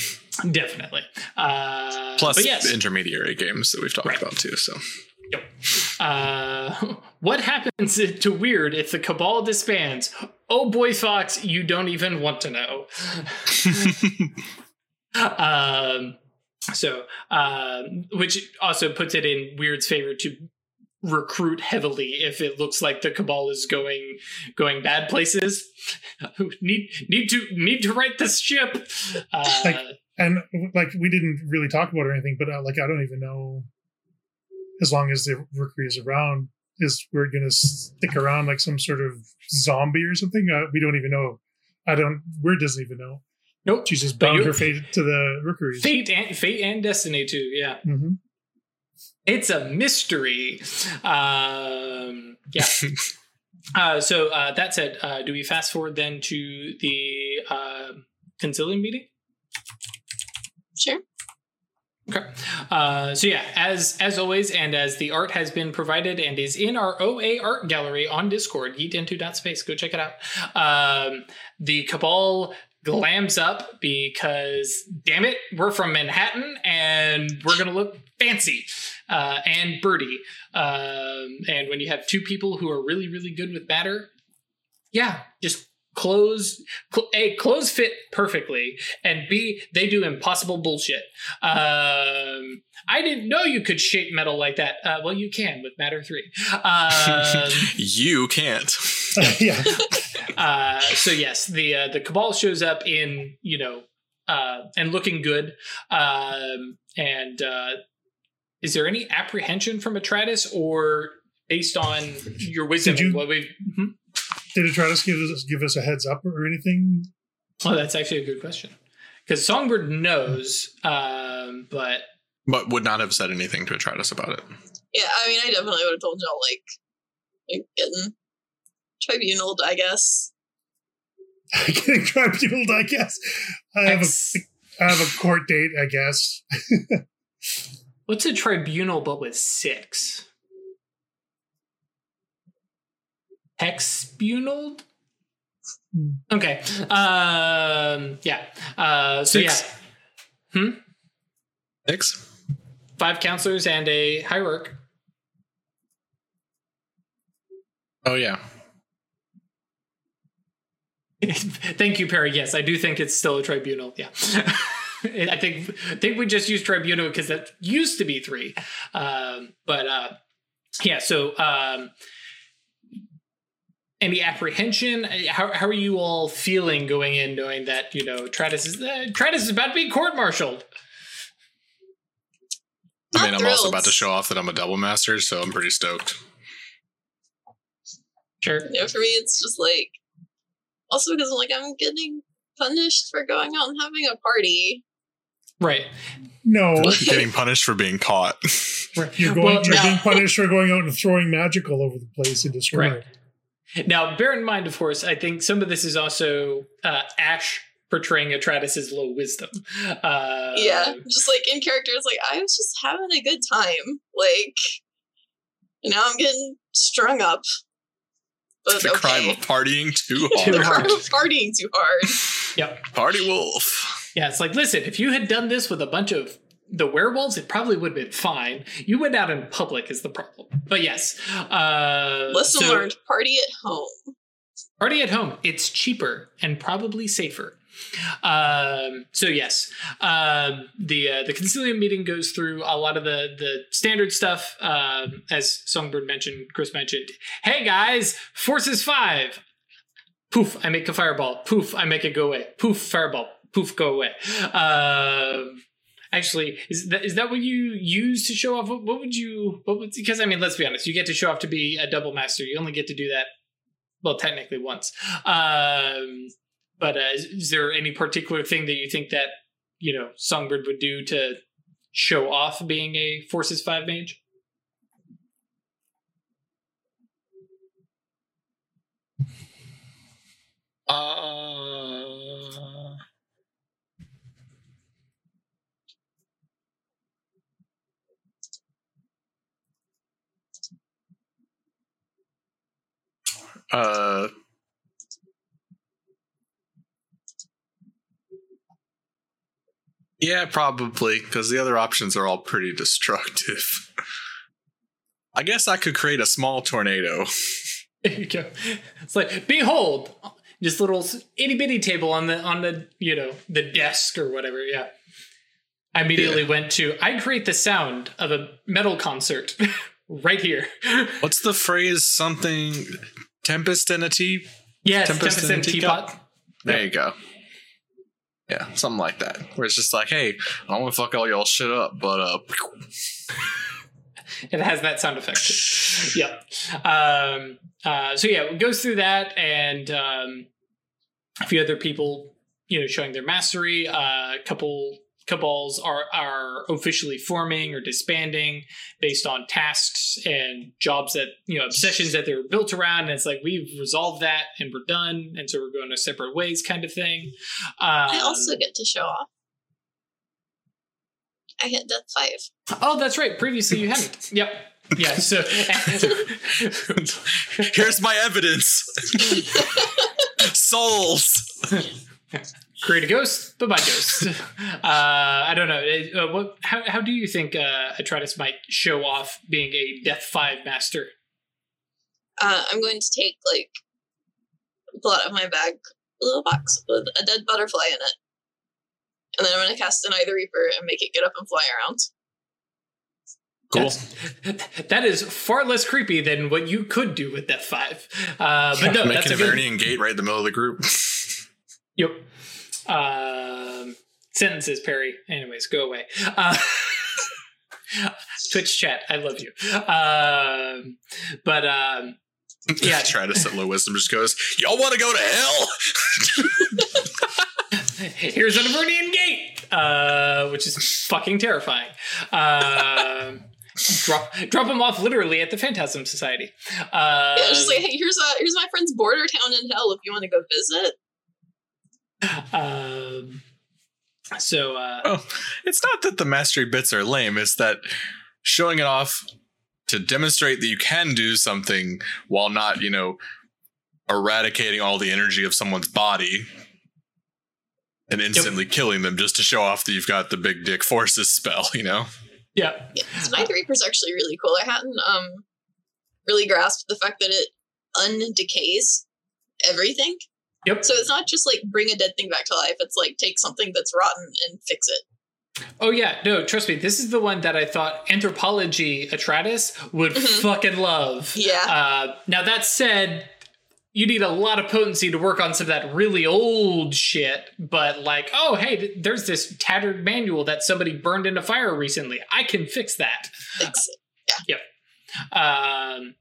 definitely uh Plus yes intermediary games that we've talked Right. about too. So Uh, what happens to Weird if the Cabal disbands? Oh boy, Fox, you don't even want to know. um, so, um, which also puts it in Weird's favor to recruit heavily if it looks like the Cabal is going going bad places. need need to need to right this ship. Uh, Like- and like we didn't really talk about it or anything, but uh, like I don't even know. As long as the rookery is around, is we're gonna stick around like some sort of zombie or something? Uh, we don't even know. I don't. Weird doesn't even know. nope. She just But bound her fate to the rookeries. Fate and fate and destiny too. Yeah. hmm It's a mystery. Um, yeah. uh, so uh, that said, uh, do we fast forward then to the uh, concilium meeting? Sure. Okay. Uh, so yeah, as as always, and as the art has been provided and is in our OA art gallery on Discord, yeetinto.space, go check it out. Um, the Cabal glams up because damn it, we're from Manhattan and we're gonna look fancy. Uh, and Birdie. Um, and when you have two people who are really, really good with matter, yeah, just clothes cl- a clothes fit perfectly and b they do impossible bullshit um i didn't know you could shape metal like that uh, well you can with matter 3 um, you can't. yeah. uh, so yes the uh, the cabal shows up in you know uh, and looking good um, and uh, is there any apprehension from Atratus or based on your wisdom Did you- what we've Mhm. Did it try to give us give us a heads up or anything? Oh, that's actually a good question. Because Songbird knows, um, but But would not have said anything to Atratus about it. Yeah, I mean, I definitely would have told y'all like, like getting tribunaled. I guess. Getting tribunaled, I guess. I have Ex- a I have a court date, I guess. what's a tribunal but with six? Hexbunaled? Hmm. Okay. Um, yeah. Uh, so Six? yeah, Six? five counselors and a hierarch. Oh yeah. Thank you, Perry. Yes, I do think it's still a tribunal. Yeah. I think I think we just use tribunal because that used to be three. Um, but uh, yeah, so um, any apprehension? How, how are you all feeling going in, knowing that you know Tratus is uh, Tratus is about to be court-martialed? I mean, Not I'm also about to show off that I'm a double master, so I'm pretty stoked. Sure. You know, for me, it's just like, also because I'm like, I'm getting punished for going out and having a party. Right. No, Getting punished for being caught. you're going. Well, you're no. being punished for going out and throwing magic all over the place indiscriminately. Now, bear in mind, of course, I think some of this is also uh, Ash portraying Atratus's low wisdom. Uh, yeah, just like in character, it's like I was just having a good time. Like, now I'm getting strung up. But the okay. crime of partying too Too the hard. hard. crime of partying too hard. Yep. Party wolf. Yeah, it's like, listen, if you had done this with a bunch of the werewolves, it probably would have been fine. You went out in public is the problem. But yes. Uh, Lesson so- learned: party at home. Party at home. It's cheaper and probably safer. Um, so yes, um, the uh, the concilium meeting goes through a lot of the the standard stuff. Um, as Songbird mentioned, Chris mentioned. Hey guys, forces five. Poof! I make a fireball. Poof! I make it go away. Poof! Fireball. Poof! Go away. Um, actually, is that is that what you use to show off? What, what would you? What would? Because I mean, let's be honest. You get to show off to be a double master. You only get to do that well technically once um but uh, is, is there any particular thing that you think that you know songbird would do to show off being a forces five mage Uh, uh, yeah, probably because the other options are all pretty destructive. I guess I could create a small tornado. there you go it's like behold just little itty bitty table on the on the you know the desk or whatever yeah i immediately went to i create the sound of a metal concert right here What's the phrase? Something tempest in a tea yes Tempest tempest in a and teacup? teapot There you go. Yeah, something like that. Where it's just like, hey, I don't want to fuck all y'all shit up, but uh, it has that sound effect too. yep um uh so yeah it goes through that and um a few other people you know showing their mastery uh, a couple cabals are are officially forming or disbanding based on tasks and jobs that you know obsessions that they were built around and it's like we've resolved that and we're done and so we're going our separate ways kind of thing um, I also get to show off. I hit death five. Oh, that's right. Previously, you hadn't. Yep. Yeah. So Here's my evidence. Souls. Create a ghost. Bye bye ghost. Uh, I don't know. Uh, what? How, how do you think uh, Atratus might show off being a Death Five master? Uh, I'm going to take like pull out of my bag a little box with a dead butterfly in it, and then I'm going to cast an Eye Reaper and make it get up and fly around. Cool. That's- that is far less creepy than what you could do with Death Five. Uh, but no, that's Making a a good. Vernian gate right in the middle of the group. Yep. Um, sentences, Perry. Anyways, go away. Uh, Twitch chat, I love you. Um, but um, Yeah. Try to set low wisdom just goes, Y'all wanna go to hell? here's an Avernian gate, uh, which is fucking terrifying. Um, drop drop them off literally at the Phantasm Society. Uh, Yeah, just like hey, here's a here's my friend's border town in hell. If you want to go visit, um, so uh, Oh, it's not that the mastery bits are lame, it's that showing it off to demonstrate that you can do something while not, you know, eradicating all the energy of someone's body and instantly killing them just to show off that you've got the big dick forces spell, you know? yeah, yeah, so Night Reaper's actually really cool. I hadn't um really grasped the fact that it undecays everything. Yep. So it's not just like bring a dead thing back to life. It's like take something that's rotten and fix it. Oh yeah, no, trust me. This is the one that I thought anthropology Atratus would Mhm. fucking love. Yeah. Uh, now that said, you need a lot of potency to work on some of that really old shit. But like, oh hey, th- there's this tattered manual that somebody burned in a fire recently. I can fix that. Fix it. Um,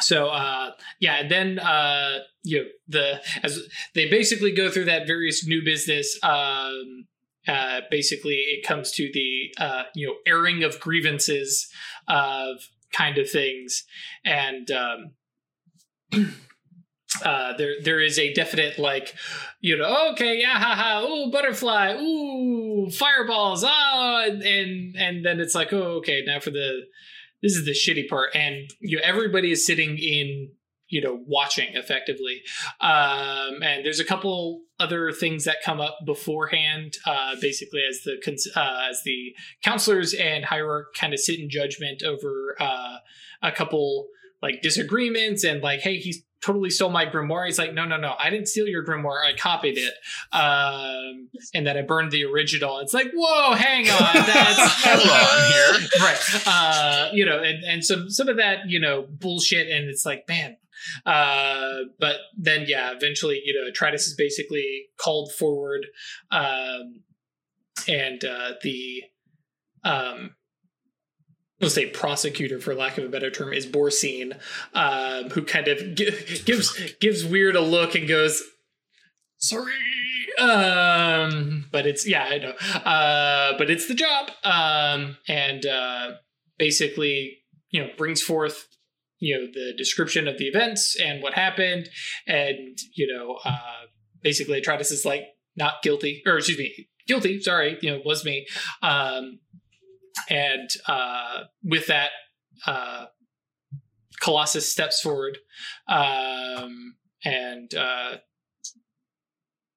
so uh, yeah, then uh, you know, the as they basically go through that various new business. Um, uh, basically, it comes to the uh, you know airing of grievances of kind of things, and um, uh, there there is a definite like you know okay yeah ha ha ooh butterfly ooh fireballs oh and and, and then it's like oh okay now for the this is the shitty part and you know, everybody is sitting in you know watching effectively. Um and there's a couple other things that come up beforehand uh basically as the cons- uh, as the counselors and hierarch kind of sit in judgment over uh a couple like disagreements and like hey he's totally stole my grimoire. He's like no no no i didn't steal your grimoire. I copied it. Um and that i burned the original. It's like whoa hang on. That's Hold on here. right. Uh you know and and some some of that you know bullshit. And it's like man uh but then yeah eventually you know Atratus is basically called forward um and uh the um we'll say prosecutor for lack of a better term is Borsine um who kind of gi- gives gives weird a look and goes sorry. Um but it's yeah i know. Uh but it's the job. Um and uh basically you know brings forth you know the description of the events and what happened. And you know uh basically Atratus is like not guilty or excuse me guilty sorry you know was me. Um and uh with that uh colossus steps forward um and uh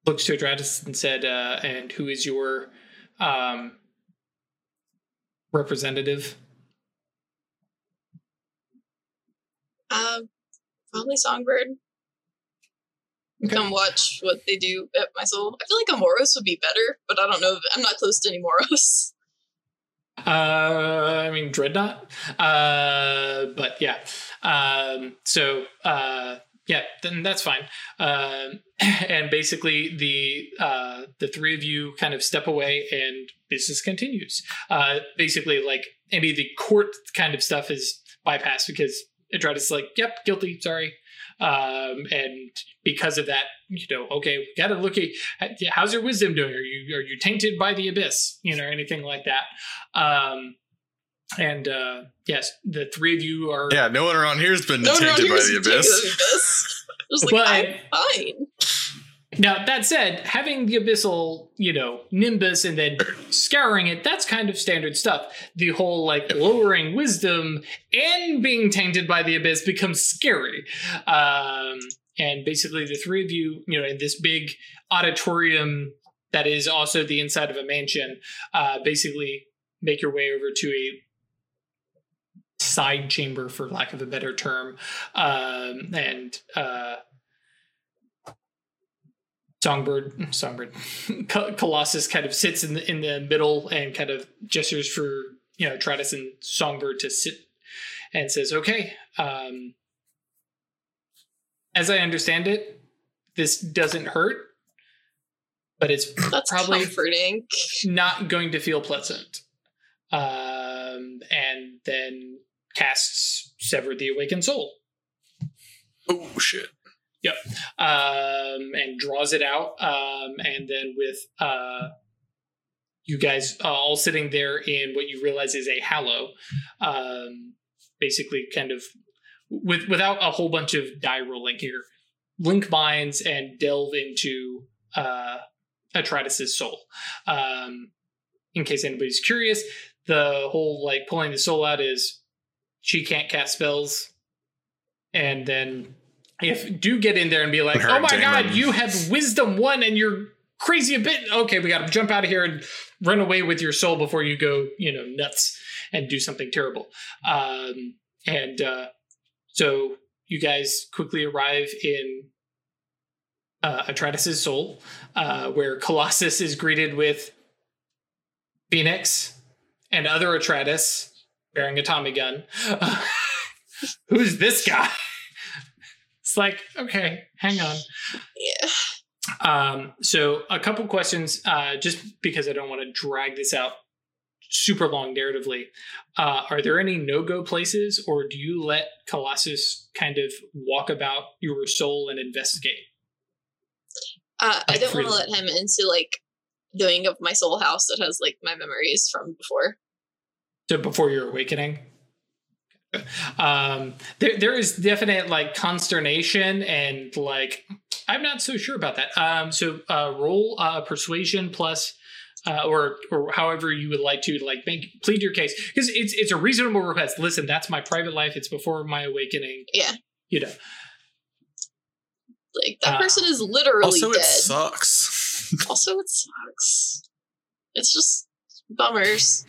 looks to Atratus and said, uh, and who is your um, representative? Uh, probably Songbird. Okay. Come watch what they do at my soul. I feel like a Moros would be better, but I don't know. If, I'm not close to any Moros. Uh, I mean Dreadnought. Uh, but yeah. Um, so uh, yeah, then that's fine. Um, and basically the uh, the three of you kind of step away and business continues. Uh, basically, like any of the court kind of stuff is bypassed because is like, "Yep, guilty, sorry." Um, and because of that, you know, okay, we got to look at how's your wisdom doing? Are you are you tainted by the abyss? You know, anything like that. Um, and uh, yes, the three of you are. Yeah, no one around here's been No, no, tainted by here's the the abyss. abyss. Just like, But- I'm fine. Now that said, having the abyssal, you know, nimbus and then scouring it, that's kind of standard stuff. The whole like lowering wisdom and being tainted by the abyss becomes scary. Um, and basically, the three of you, you know, in this big auditorium that is also the inside of a mansion, uh, basically make your way over to a side chamber, for lack of a better term, um, and. Uh, Songbird, Songbird, Colossus kind of sits in the in the middle and kind of gestures for you know Tratus and Songbird to sit, and says, "Okay, um, as I understand it, this doesn't hurt, but it's That's probably comforting. not going to feel pleasant." Um, and then casts Sever the Awakened Soul. Oh shit. Um, and draws it out. Um, and then with uh, you guys uh, all sitting there in what you realize is a hallow, um, basically kind of with without a whole bunch of die rolling here, link minds and delve into uh, soul. Um, in case anybody's curious, the whole like pulling the soul out is she can't cast spells, and then if do get in there and be like, oh my god, you have wisdom one and you're crazy a bit. Okay, we got to jump out of here and run away with your soul before you go, you know, nuts and do something terrible. Um, and uh, so you guys quickly arrive in uh, Atratus's soul, uh, where Colossus is greeted with Phoenix and other Atratus bearing a Tommy gun. Who's this guy? It's like, okay, hang on. Yeah. Um, so a couple questions, uh, just because I don't want to drag this out super long narratively. Uh, are there any no-go places, or do you let Colossus kind of walk about your soul and investigate? Uh, I don't want to let him into like the wing of my soul house that has like my memories from before. So before your awakening. Um, there, there is definite like consternation and like I'm not so sure about that. Um, so uh, roll uh, persuasion plus, uh, or or however you would like to like make plead your case because it's it's a reasonable request. Listen, that's my private life. It's before my awakening. Yeah. You know. Like that Uh, person is literally Also, dead. it sucks. also, it sucks. It's just bummers.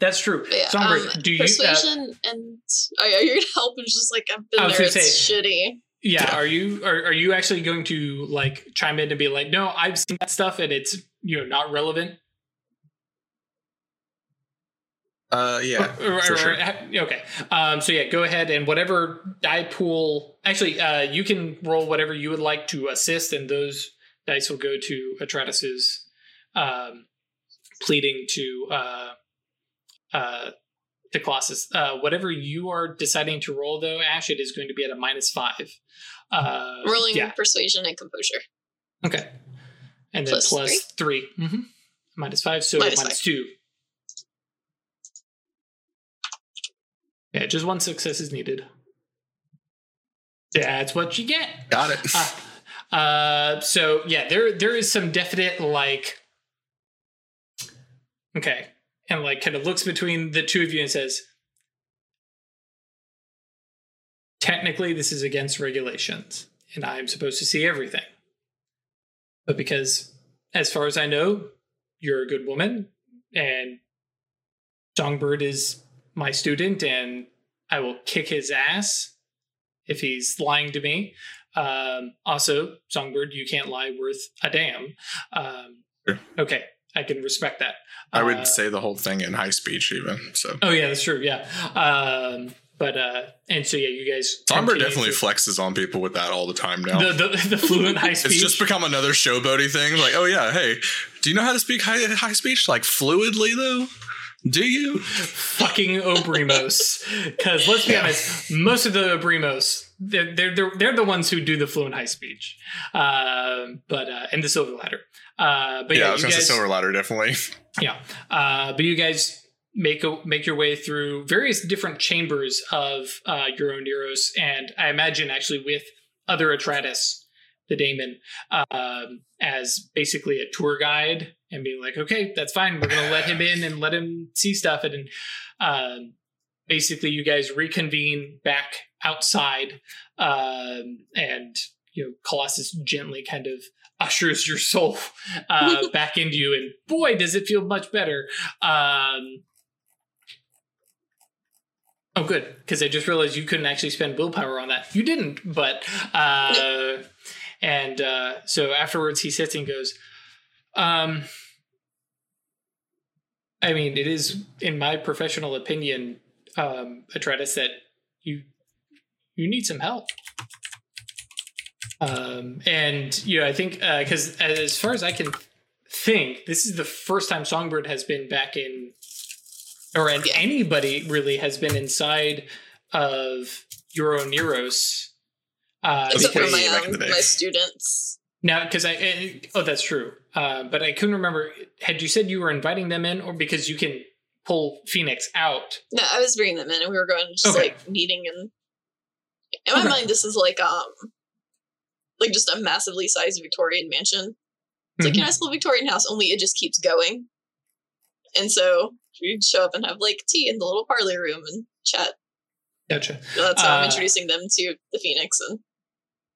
That's true. But yeah, Songbird, um, do you? Uh, persuasion and oh yeah, you're gonna help and just like I've been there. gonna It's say- shitty. yeah. Yeah. Are you? Are, are you actually going to like chime in and be like, no, I've seen that stuff and it's you know not relevant. Uh, yeah, Or- or- for or- sure. okay. Um, so yeah, go ahead and whatever die pool. Actually, uh, you can roll whatever you would like to assist, and those dice will go to Atratus's um, pleading to uh, uh, to Colossus. Uh, whatever you are deciding to roll, though, Ash, it is going to be at a minus five. Uh, Rolling Yeah. persuasion and composure. Okay. And then Plus plus three. Mm-hmm. Minus five, so Minus minus, five. two. Yeah, just one success is needed. Yeah, that's what you get. Got it. Uh, uh, so yeah, there there is some definite like okay, and like kind of looks between the two of you and says, technically this is against regulations, and I'm supposed to see everything. But because, as far as I know, you're a good woman, and Songbird is my student, and I will kick his ass if he's lying to me. Um, also, Songbird, you can't lie worth a damn. Um, Sure. okay, I can respect that. I would Uh, say the whole thing in high speech, even. So Oh yeah, that's true. Yeah. Um, but uh, and so yeah, you guys. Songbird definitely to- flexes on people with that all the time now. the, the the fluent high speech. it's just become another showboaty thing. Like, oh yeah, hey, do you know how to speak high high speech like fluidly though? Do you? fucking Obrimos. Because let's be Yeah. honest, most of the Obrimos, they're, they're, they're, they're the ones who do the fluent high speech. Um, but, uh, and the Silver Ladder. Uh, but yeah, yeah, I was gonna guys, say Silver Ladder definitely. yeah. Uh, but you guys make a, make your way through various different chambers of uh, Euro Neros, and I imagine actually with other Atratus the daemon um, as basically a tour guide and being like, okay, that's fine. We're going to let him in and let him see stuff. And um, basically, you guys reconvene back outside, um, and you know, Colossus gently kind of ushers your soul uh, back into you, and boy, does it feel much better. Um, oh, good, because I just realized you couldn't actually spend willpower on that. You didn't, but uh, and uh, so afterwards, he sits and goes, um. I mean, it is, in my professional opinion, um, Atratus, that you you need some help. Um, and you know, I think uh because uh, as far as I can think, this is the first time Songbird has been back in, or yeah. anybody really has been inside of Euroneros. Uh, Except for my, um, my students. Now, because I oh, that's true. Uh, but I couldn't remember. Had you said you were inviting them in, or because you can pull Phoenix out? No, I was bringing them in, and we were going just okay. like meeting. And in my okay. mind, this is like um, like just a massively sized Victorian mansion. It's mm-hmm. like a nice little Victorian house, only it just keeps going. And so we'd show up and have like tea in the little parlor room and chat. Gotcha. So that's how uh, I'm introducing them to the Phoenix and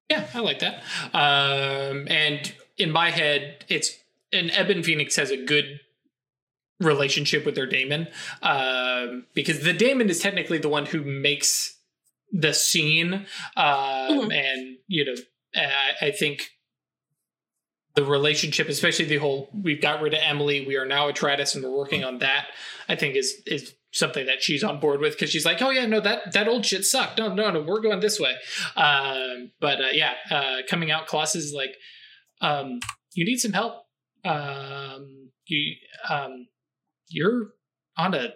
yeah, I like that. Um, and in my head, it's and Ebon Phoenix has a good relationship with their daemon um, because the daemon is technically the one who makes the scene, um, mm-hmm. and you know, I, I think the relationship, especially the whole we've got rid of Emily, we are now Atratus, and we're working on that. I think is is something that she's on board with because she's like, oh yeah, no that that old shit sucked. No, no, no, we're going this way. Um, but uh, yeah, uh, coming out, Colossus is like, um, you need some help. Um, you um, you're on a.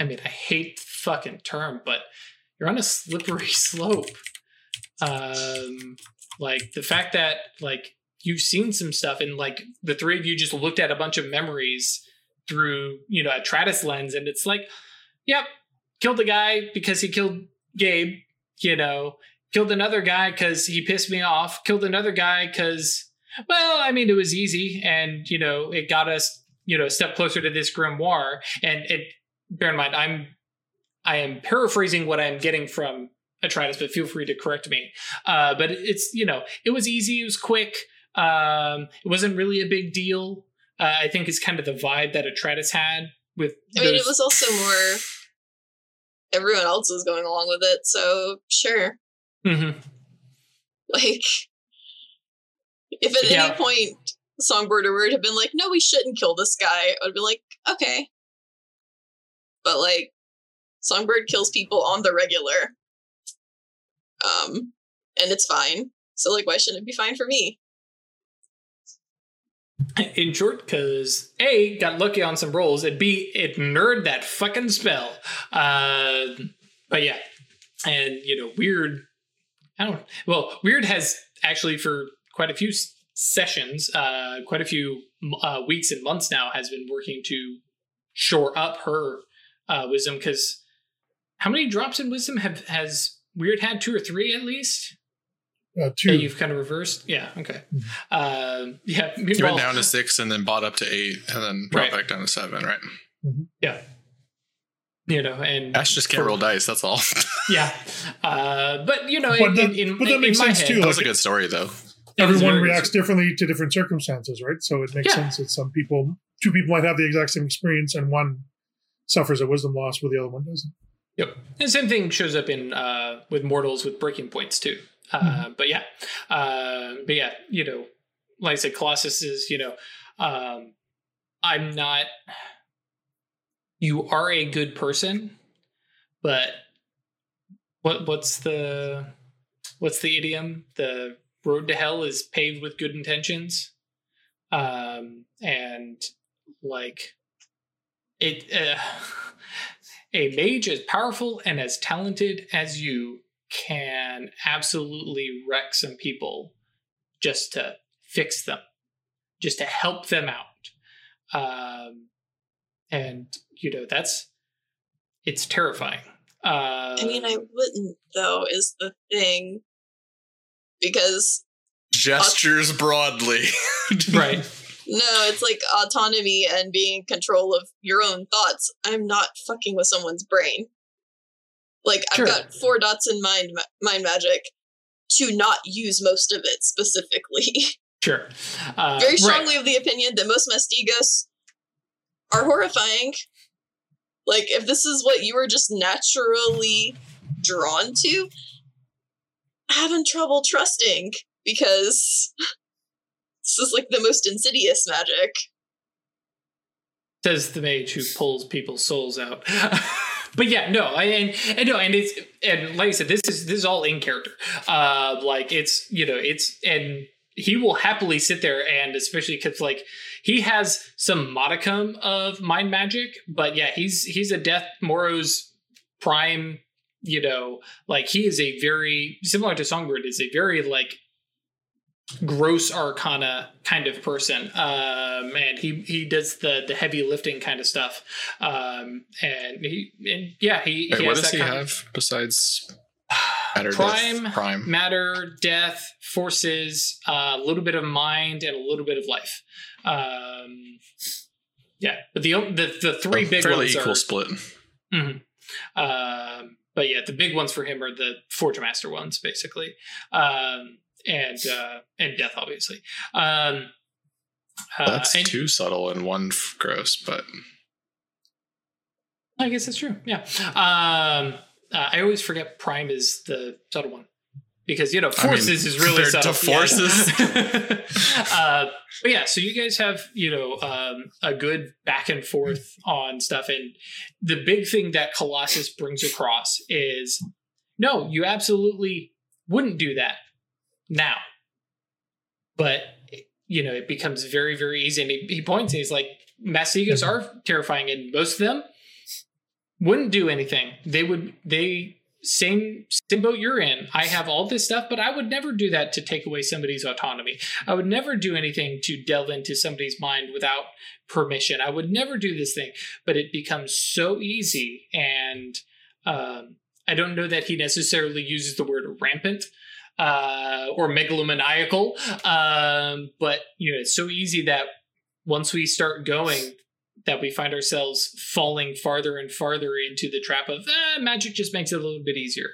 I mean, I hate fucking term, but you're on a slippery slope. Um, like the fact that like you've seen some stuff and like the three of you just looked at a bunch of memories through you know a Travis lens, and it's like, yep, killed the guy because he killed Gabe. You know, killed another guy because he pissed me off. Killed another guy because, well, I mean, it was easy, and you know, it got us you know a step closer to this grimoire. And it, bear in mind, I'm I am paraphrasing what I'm getting from Atratus, but feel free to correct me. Uh, but it's you know, it was easy, it was quick. Um, it wasn't really a big deal uh, I think is kind of the vibe that Atratus had with. I mean, it was also more. Everyone else was going along with it, so sure. Mm-hmm. Like, if at yeah. any point Songbird or Weird had been like, "No, we shouldn't kill this guy," I would be like, "Okay," but like, Songbird kills people on the regular, um, and it's fine. So like, why shouldn't it be fine for me? in short, because A, got lucky on some rolls, and B, it nerd that fucking spell. Uh, but yeah. And, you know, Weird, I don't well, Weird has actually for quite a few sessions, uh, quite a few uh, weeks and months now, has been working to shore up her uh, wisdom. Because how many drops in wisdom have has Weird had? Two or three at least? Uh, two. you've kind of reversed. Yeah. Okay. Mm-hmm. Uh, yeah. You went down to six and then bought up to eight and then brought right. back down to seven, right? Mm-hmm. Yeah. You know, and Ash just can't for, roll dice. That's all. yeah. Uh, but you know, but in, that, in, but that makes sense head, too. That was like, a good story, though. Everyone reacts differently to different circumstances, right? So it makes yeah. sense that some people, two people might have the exact same experience, and one suffers a wisdom loss, where the other one doesn't. Yep. And same thing shows up in uh, with mortals with breaking points too. Uh, mm-hmm. But yeah, uh, but yeah, you know, like I said, Colossus is, you know, um, I'm not. You are a good person, but what what's the what's the idiom? The road to hell is paved with good intentions, um, and like it. Uh, a mage as powerful and as talented as you can absolutely wreck some people just to fix them, just to help them out. Um, and, you know, that's, it's terrifying. Uh, I mean, I wouldn't, though, is the thing. Because Gestures broadly. right. No, it's like autonomy and being in control of your own thoughts. I'm not fucking with someone's brain. Like Sure. I've got four dots in mind mind magic to not use most of it specifically. Sure. Uh, Very right. strongly of the opinion that most mastigos are horrifying. Like if this is what you were just naturally drawn to, having trouble trusting because this is like the most insidious magic. says the mage who pulls people's souls out. but yeah, no, and, and no, and it's and like I said, this is this is all in character. Uh, like it's you know it's and he will happily sit there and especially because like he has some modicum of mind magic, but yeah, he's he's a death Moros prime. You know, like he is a very similar to Songbird is a very like gross arcana kind of person um and he he does the the heavy lifting kind of stuff um and he and yeah he, Wait, he what has does he have besides matter, death, Prime, prime? matter death forces uh, a little bit of mind and a little bit of life um yeah but the the, the three Oh, big fairly ones equal are split. Mhm. Um, but yeah, the big ones for him are the Forge Master ones, basically, um, and uh, and Death, obviously. Um, uh, That's and- too subtle and one f- gross, but I guess that's true. Yeah. Um, uh, I always forget Prime is the subtle one because you know I mean, forces is really subtle. forces. Yeah. uh, but yeah, so you guys have you know um, a good back and forth on stuff, and the big thing that Colossus brings across is no, you absolutely wouldn't do that now, but you know it becomes very very easy, and he, he points and he's like, Mastigos are terrifying, and most of them wouldn't do anything. They would they same same boat you're in. I have all this stuff, but I would never do that to take away somebody's autonomy. I would never do anything to delve into somebody's mind without permission. I would never do this thing. But it becomes so easy, and um, I don't know that he necessarily uses the word rampant. Uh, or megalomaniacal, um, but you know it's so easy that once we start going, that we find ourselves falling farther and farther into the trap of eh, magic just makes it a little bit easier.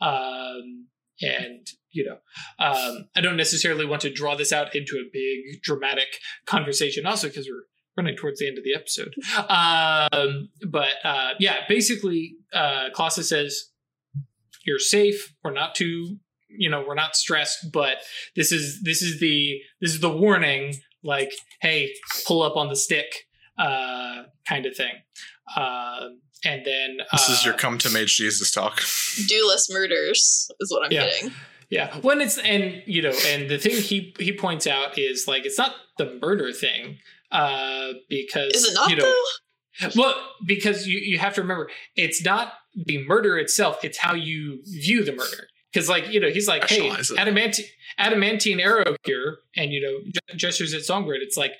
Um, and, you know, um, I don't necessarily want to draw this out into a big dramatic conversation, also because we're running towards the end of the episode. Um, but uh, yeah, basically, uh, says, You're safe. We're not too. You know, we're not stressed, but this is this is the this is the warning. Like, hey, pull up on the stick uh, kind of thing. Uh, and then this is uh, your come to Mage Jesus talk. Do less murders is what I'm Yeah. getting. yeah. When it's and you know, and the thing he he points out is like it's not the murder thing uh, because Is it not you know, though? well because you you have to remember it's not the murder itself; it's how you view the murder. Because like you know, he's like, hey, adamantine adamantine arrow here, and you know, gestures at Songbird. It's like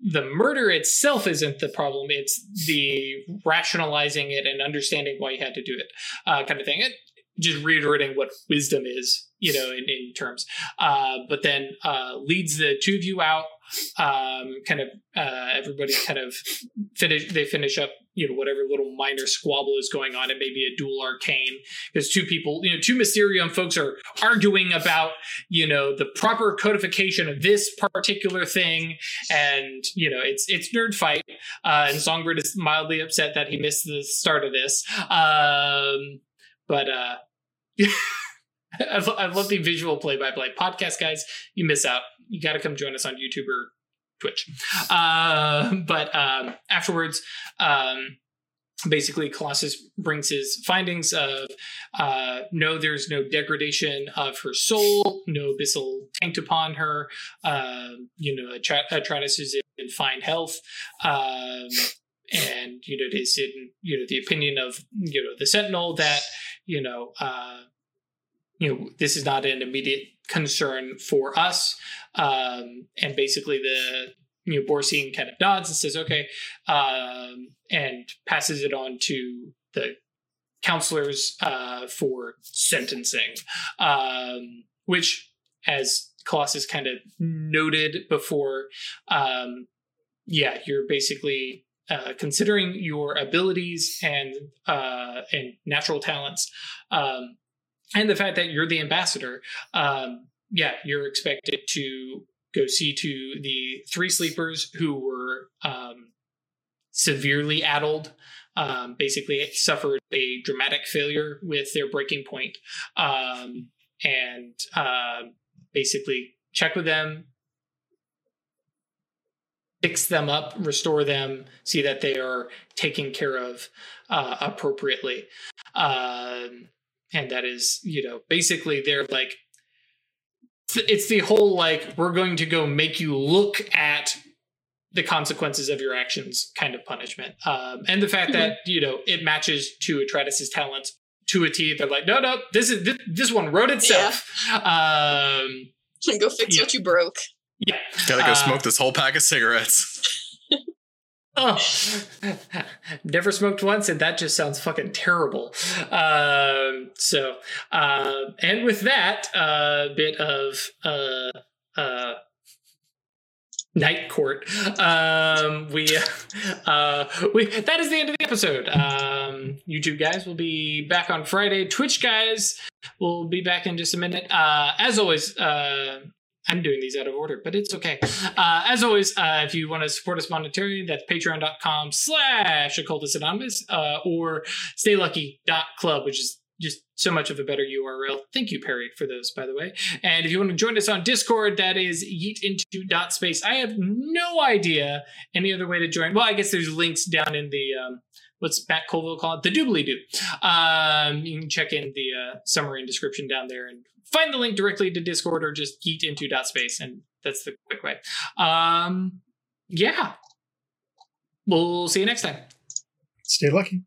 the murder itself isn't the problem; it's the rationalizing it and understanding why you had to do it, uh, kind of thing. And just reiterating what wisdom is, you know, in, in terms. Uh, but then uh, leads the two of you out. Um, kind of uh, everybody kind of finish. They finish up, you know, whatever little minor squabble is going on. It may be a duel arcane because two people, you know, two Mysterium folks are arguing about, you know, the proper codification of this particular thing, and you know, it's it's nerd fight. Uh, and Songbird is mildly upset that he missed the start of this. Um, but uh, I, love the visual play-by-play podcast, guys. You miss out. You got to come join us on YouTube or Twitch. Uh, but um, afterwards, um, basically, Colossus brings his findings of uh, no, there's no degradation of her soul, no abyssal taint upon her. Uh, you know, Atrat- Atratus is in fine health. Um, and you know it is in you know the opinion of you know the sentinel that you know uh you know this is not an immediate concern for us. Um and basically the you know Borsian kind of nods and says okay um and passes it on to the counselors uh for sentencing. Um which as Colossus kind of noted before, um, yeah, you're basically uh, considering your abilities and uh, and natural talents, um, and the fact that you're the ambassador. Um, yeah, you're expected to go see to the three sleepers who were um, severely addled. Um, basically, suffered a dramatic failure with their breaking point, um, and uh, basically check with them, fix them up, restore them, see that they are taken care of uh, appropriately. Um, and that is, you know, basically they're like, it's the whole like, we're going to go make you look at the consequences of your actions kind of punishment. Um, and the fact that, you know, it matches to Atratus's talents to a T. They're like, no, no, this is, this, this one wrote itself. Um, Go fix Yeah. what you broke. yeah. Gotta go Uh, smoke this whole pack of cigarettes. Oh, never smoked once, and that just sounds fucking terrible. Um, so, uh, and with that uh, bit of uh, uh, night court, um, we uh, we that is the end of the episode. Um, YouTube guys will be back on Friday. Twitch guys will be back in just a minute. Uh, as always. Uh, I'm doing these out of order, but it's okay. Uh, as always, uh, if you want to support us monetarily, that's patreon.com slash occultist anonymous uh, or staylucky.club, which is just so much of a better URL. Thank you, Perry, for those, by the way. And if you want to join us on Discord, that is yeet into dot space. I have no idea any other way to join. Well, I guess there's links down in the um, what's Matt Colville call it? The doobly doo. Um, you can check in the uh, summary and description down there and find the link directly to Discord or just yeet into dot space, and that's the quick way. Um, yeah. We'll see you next time. Stay lucky.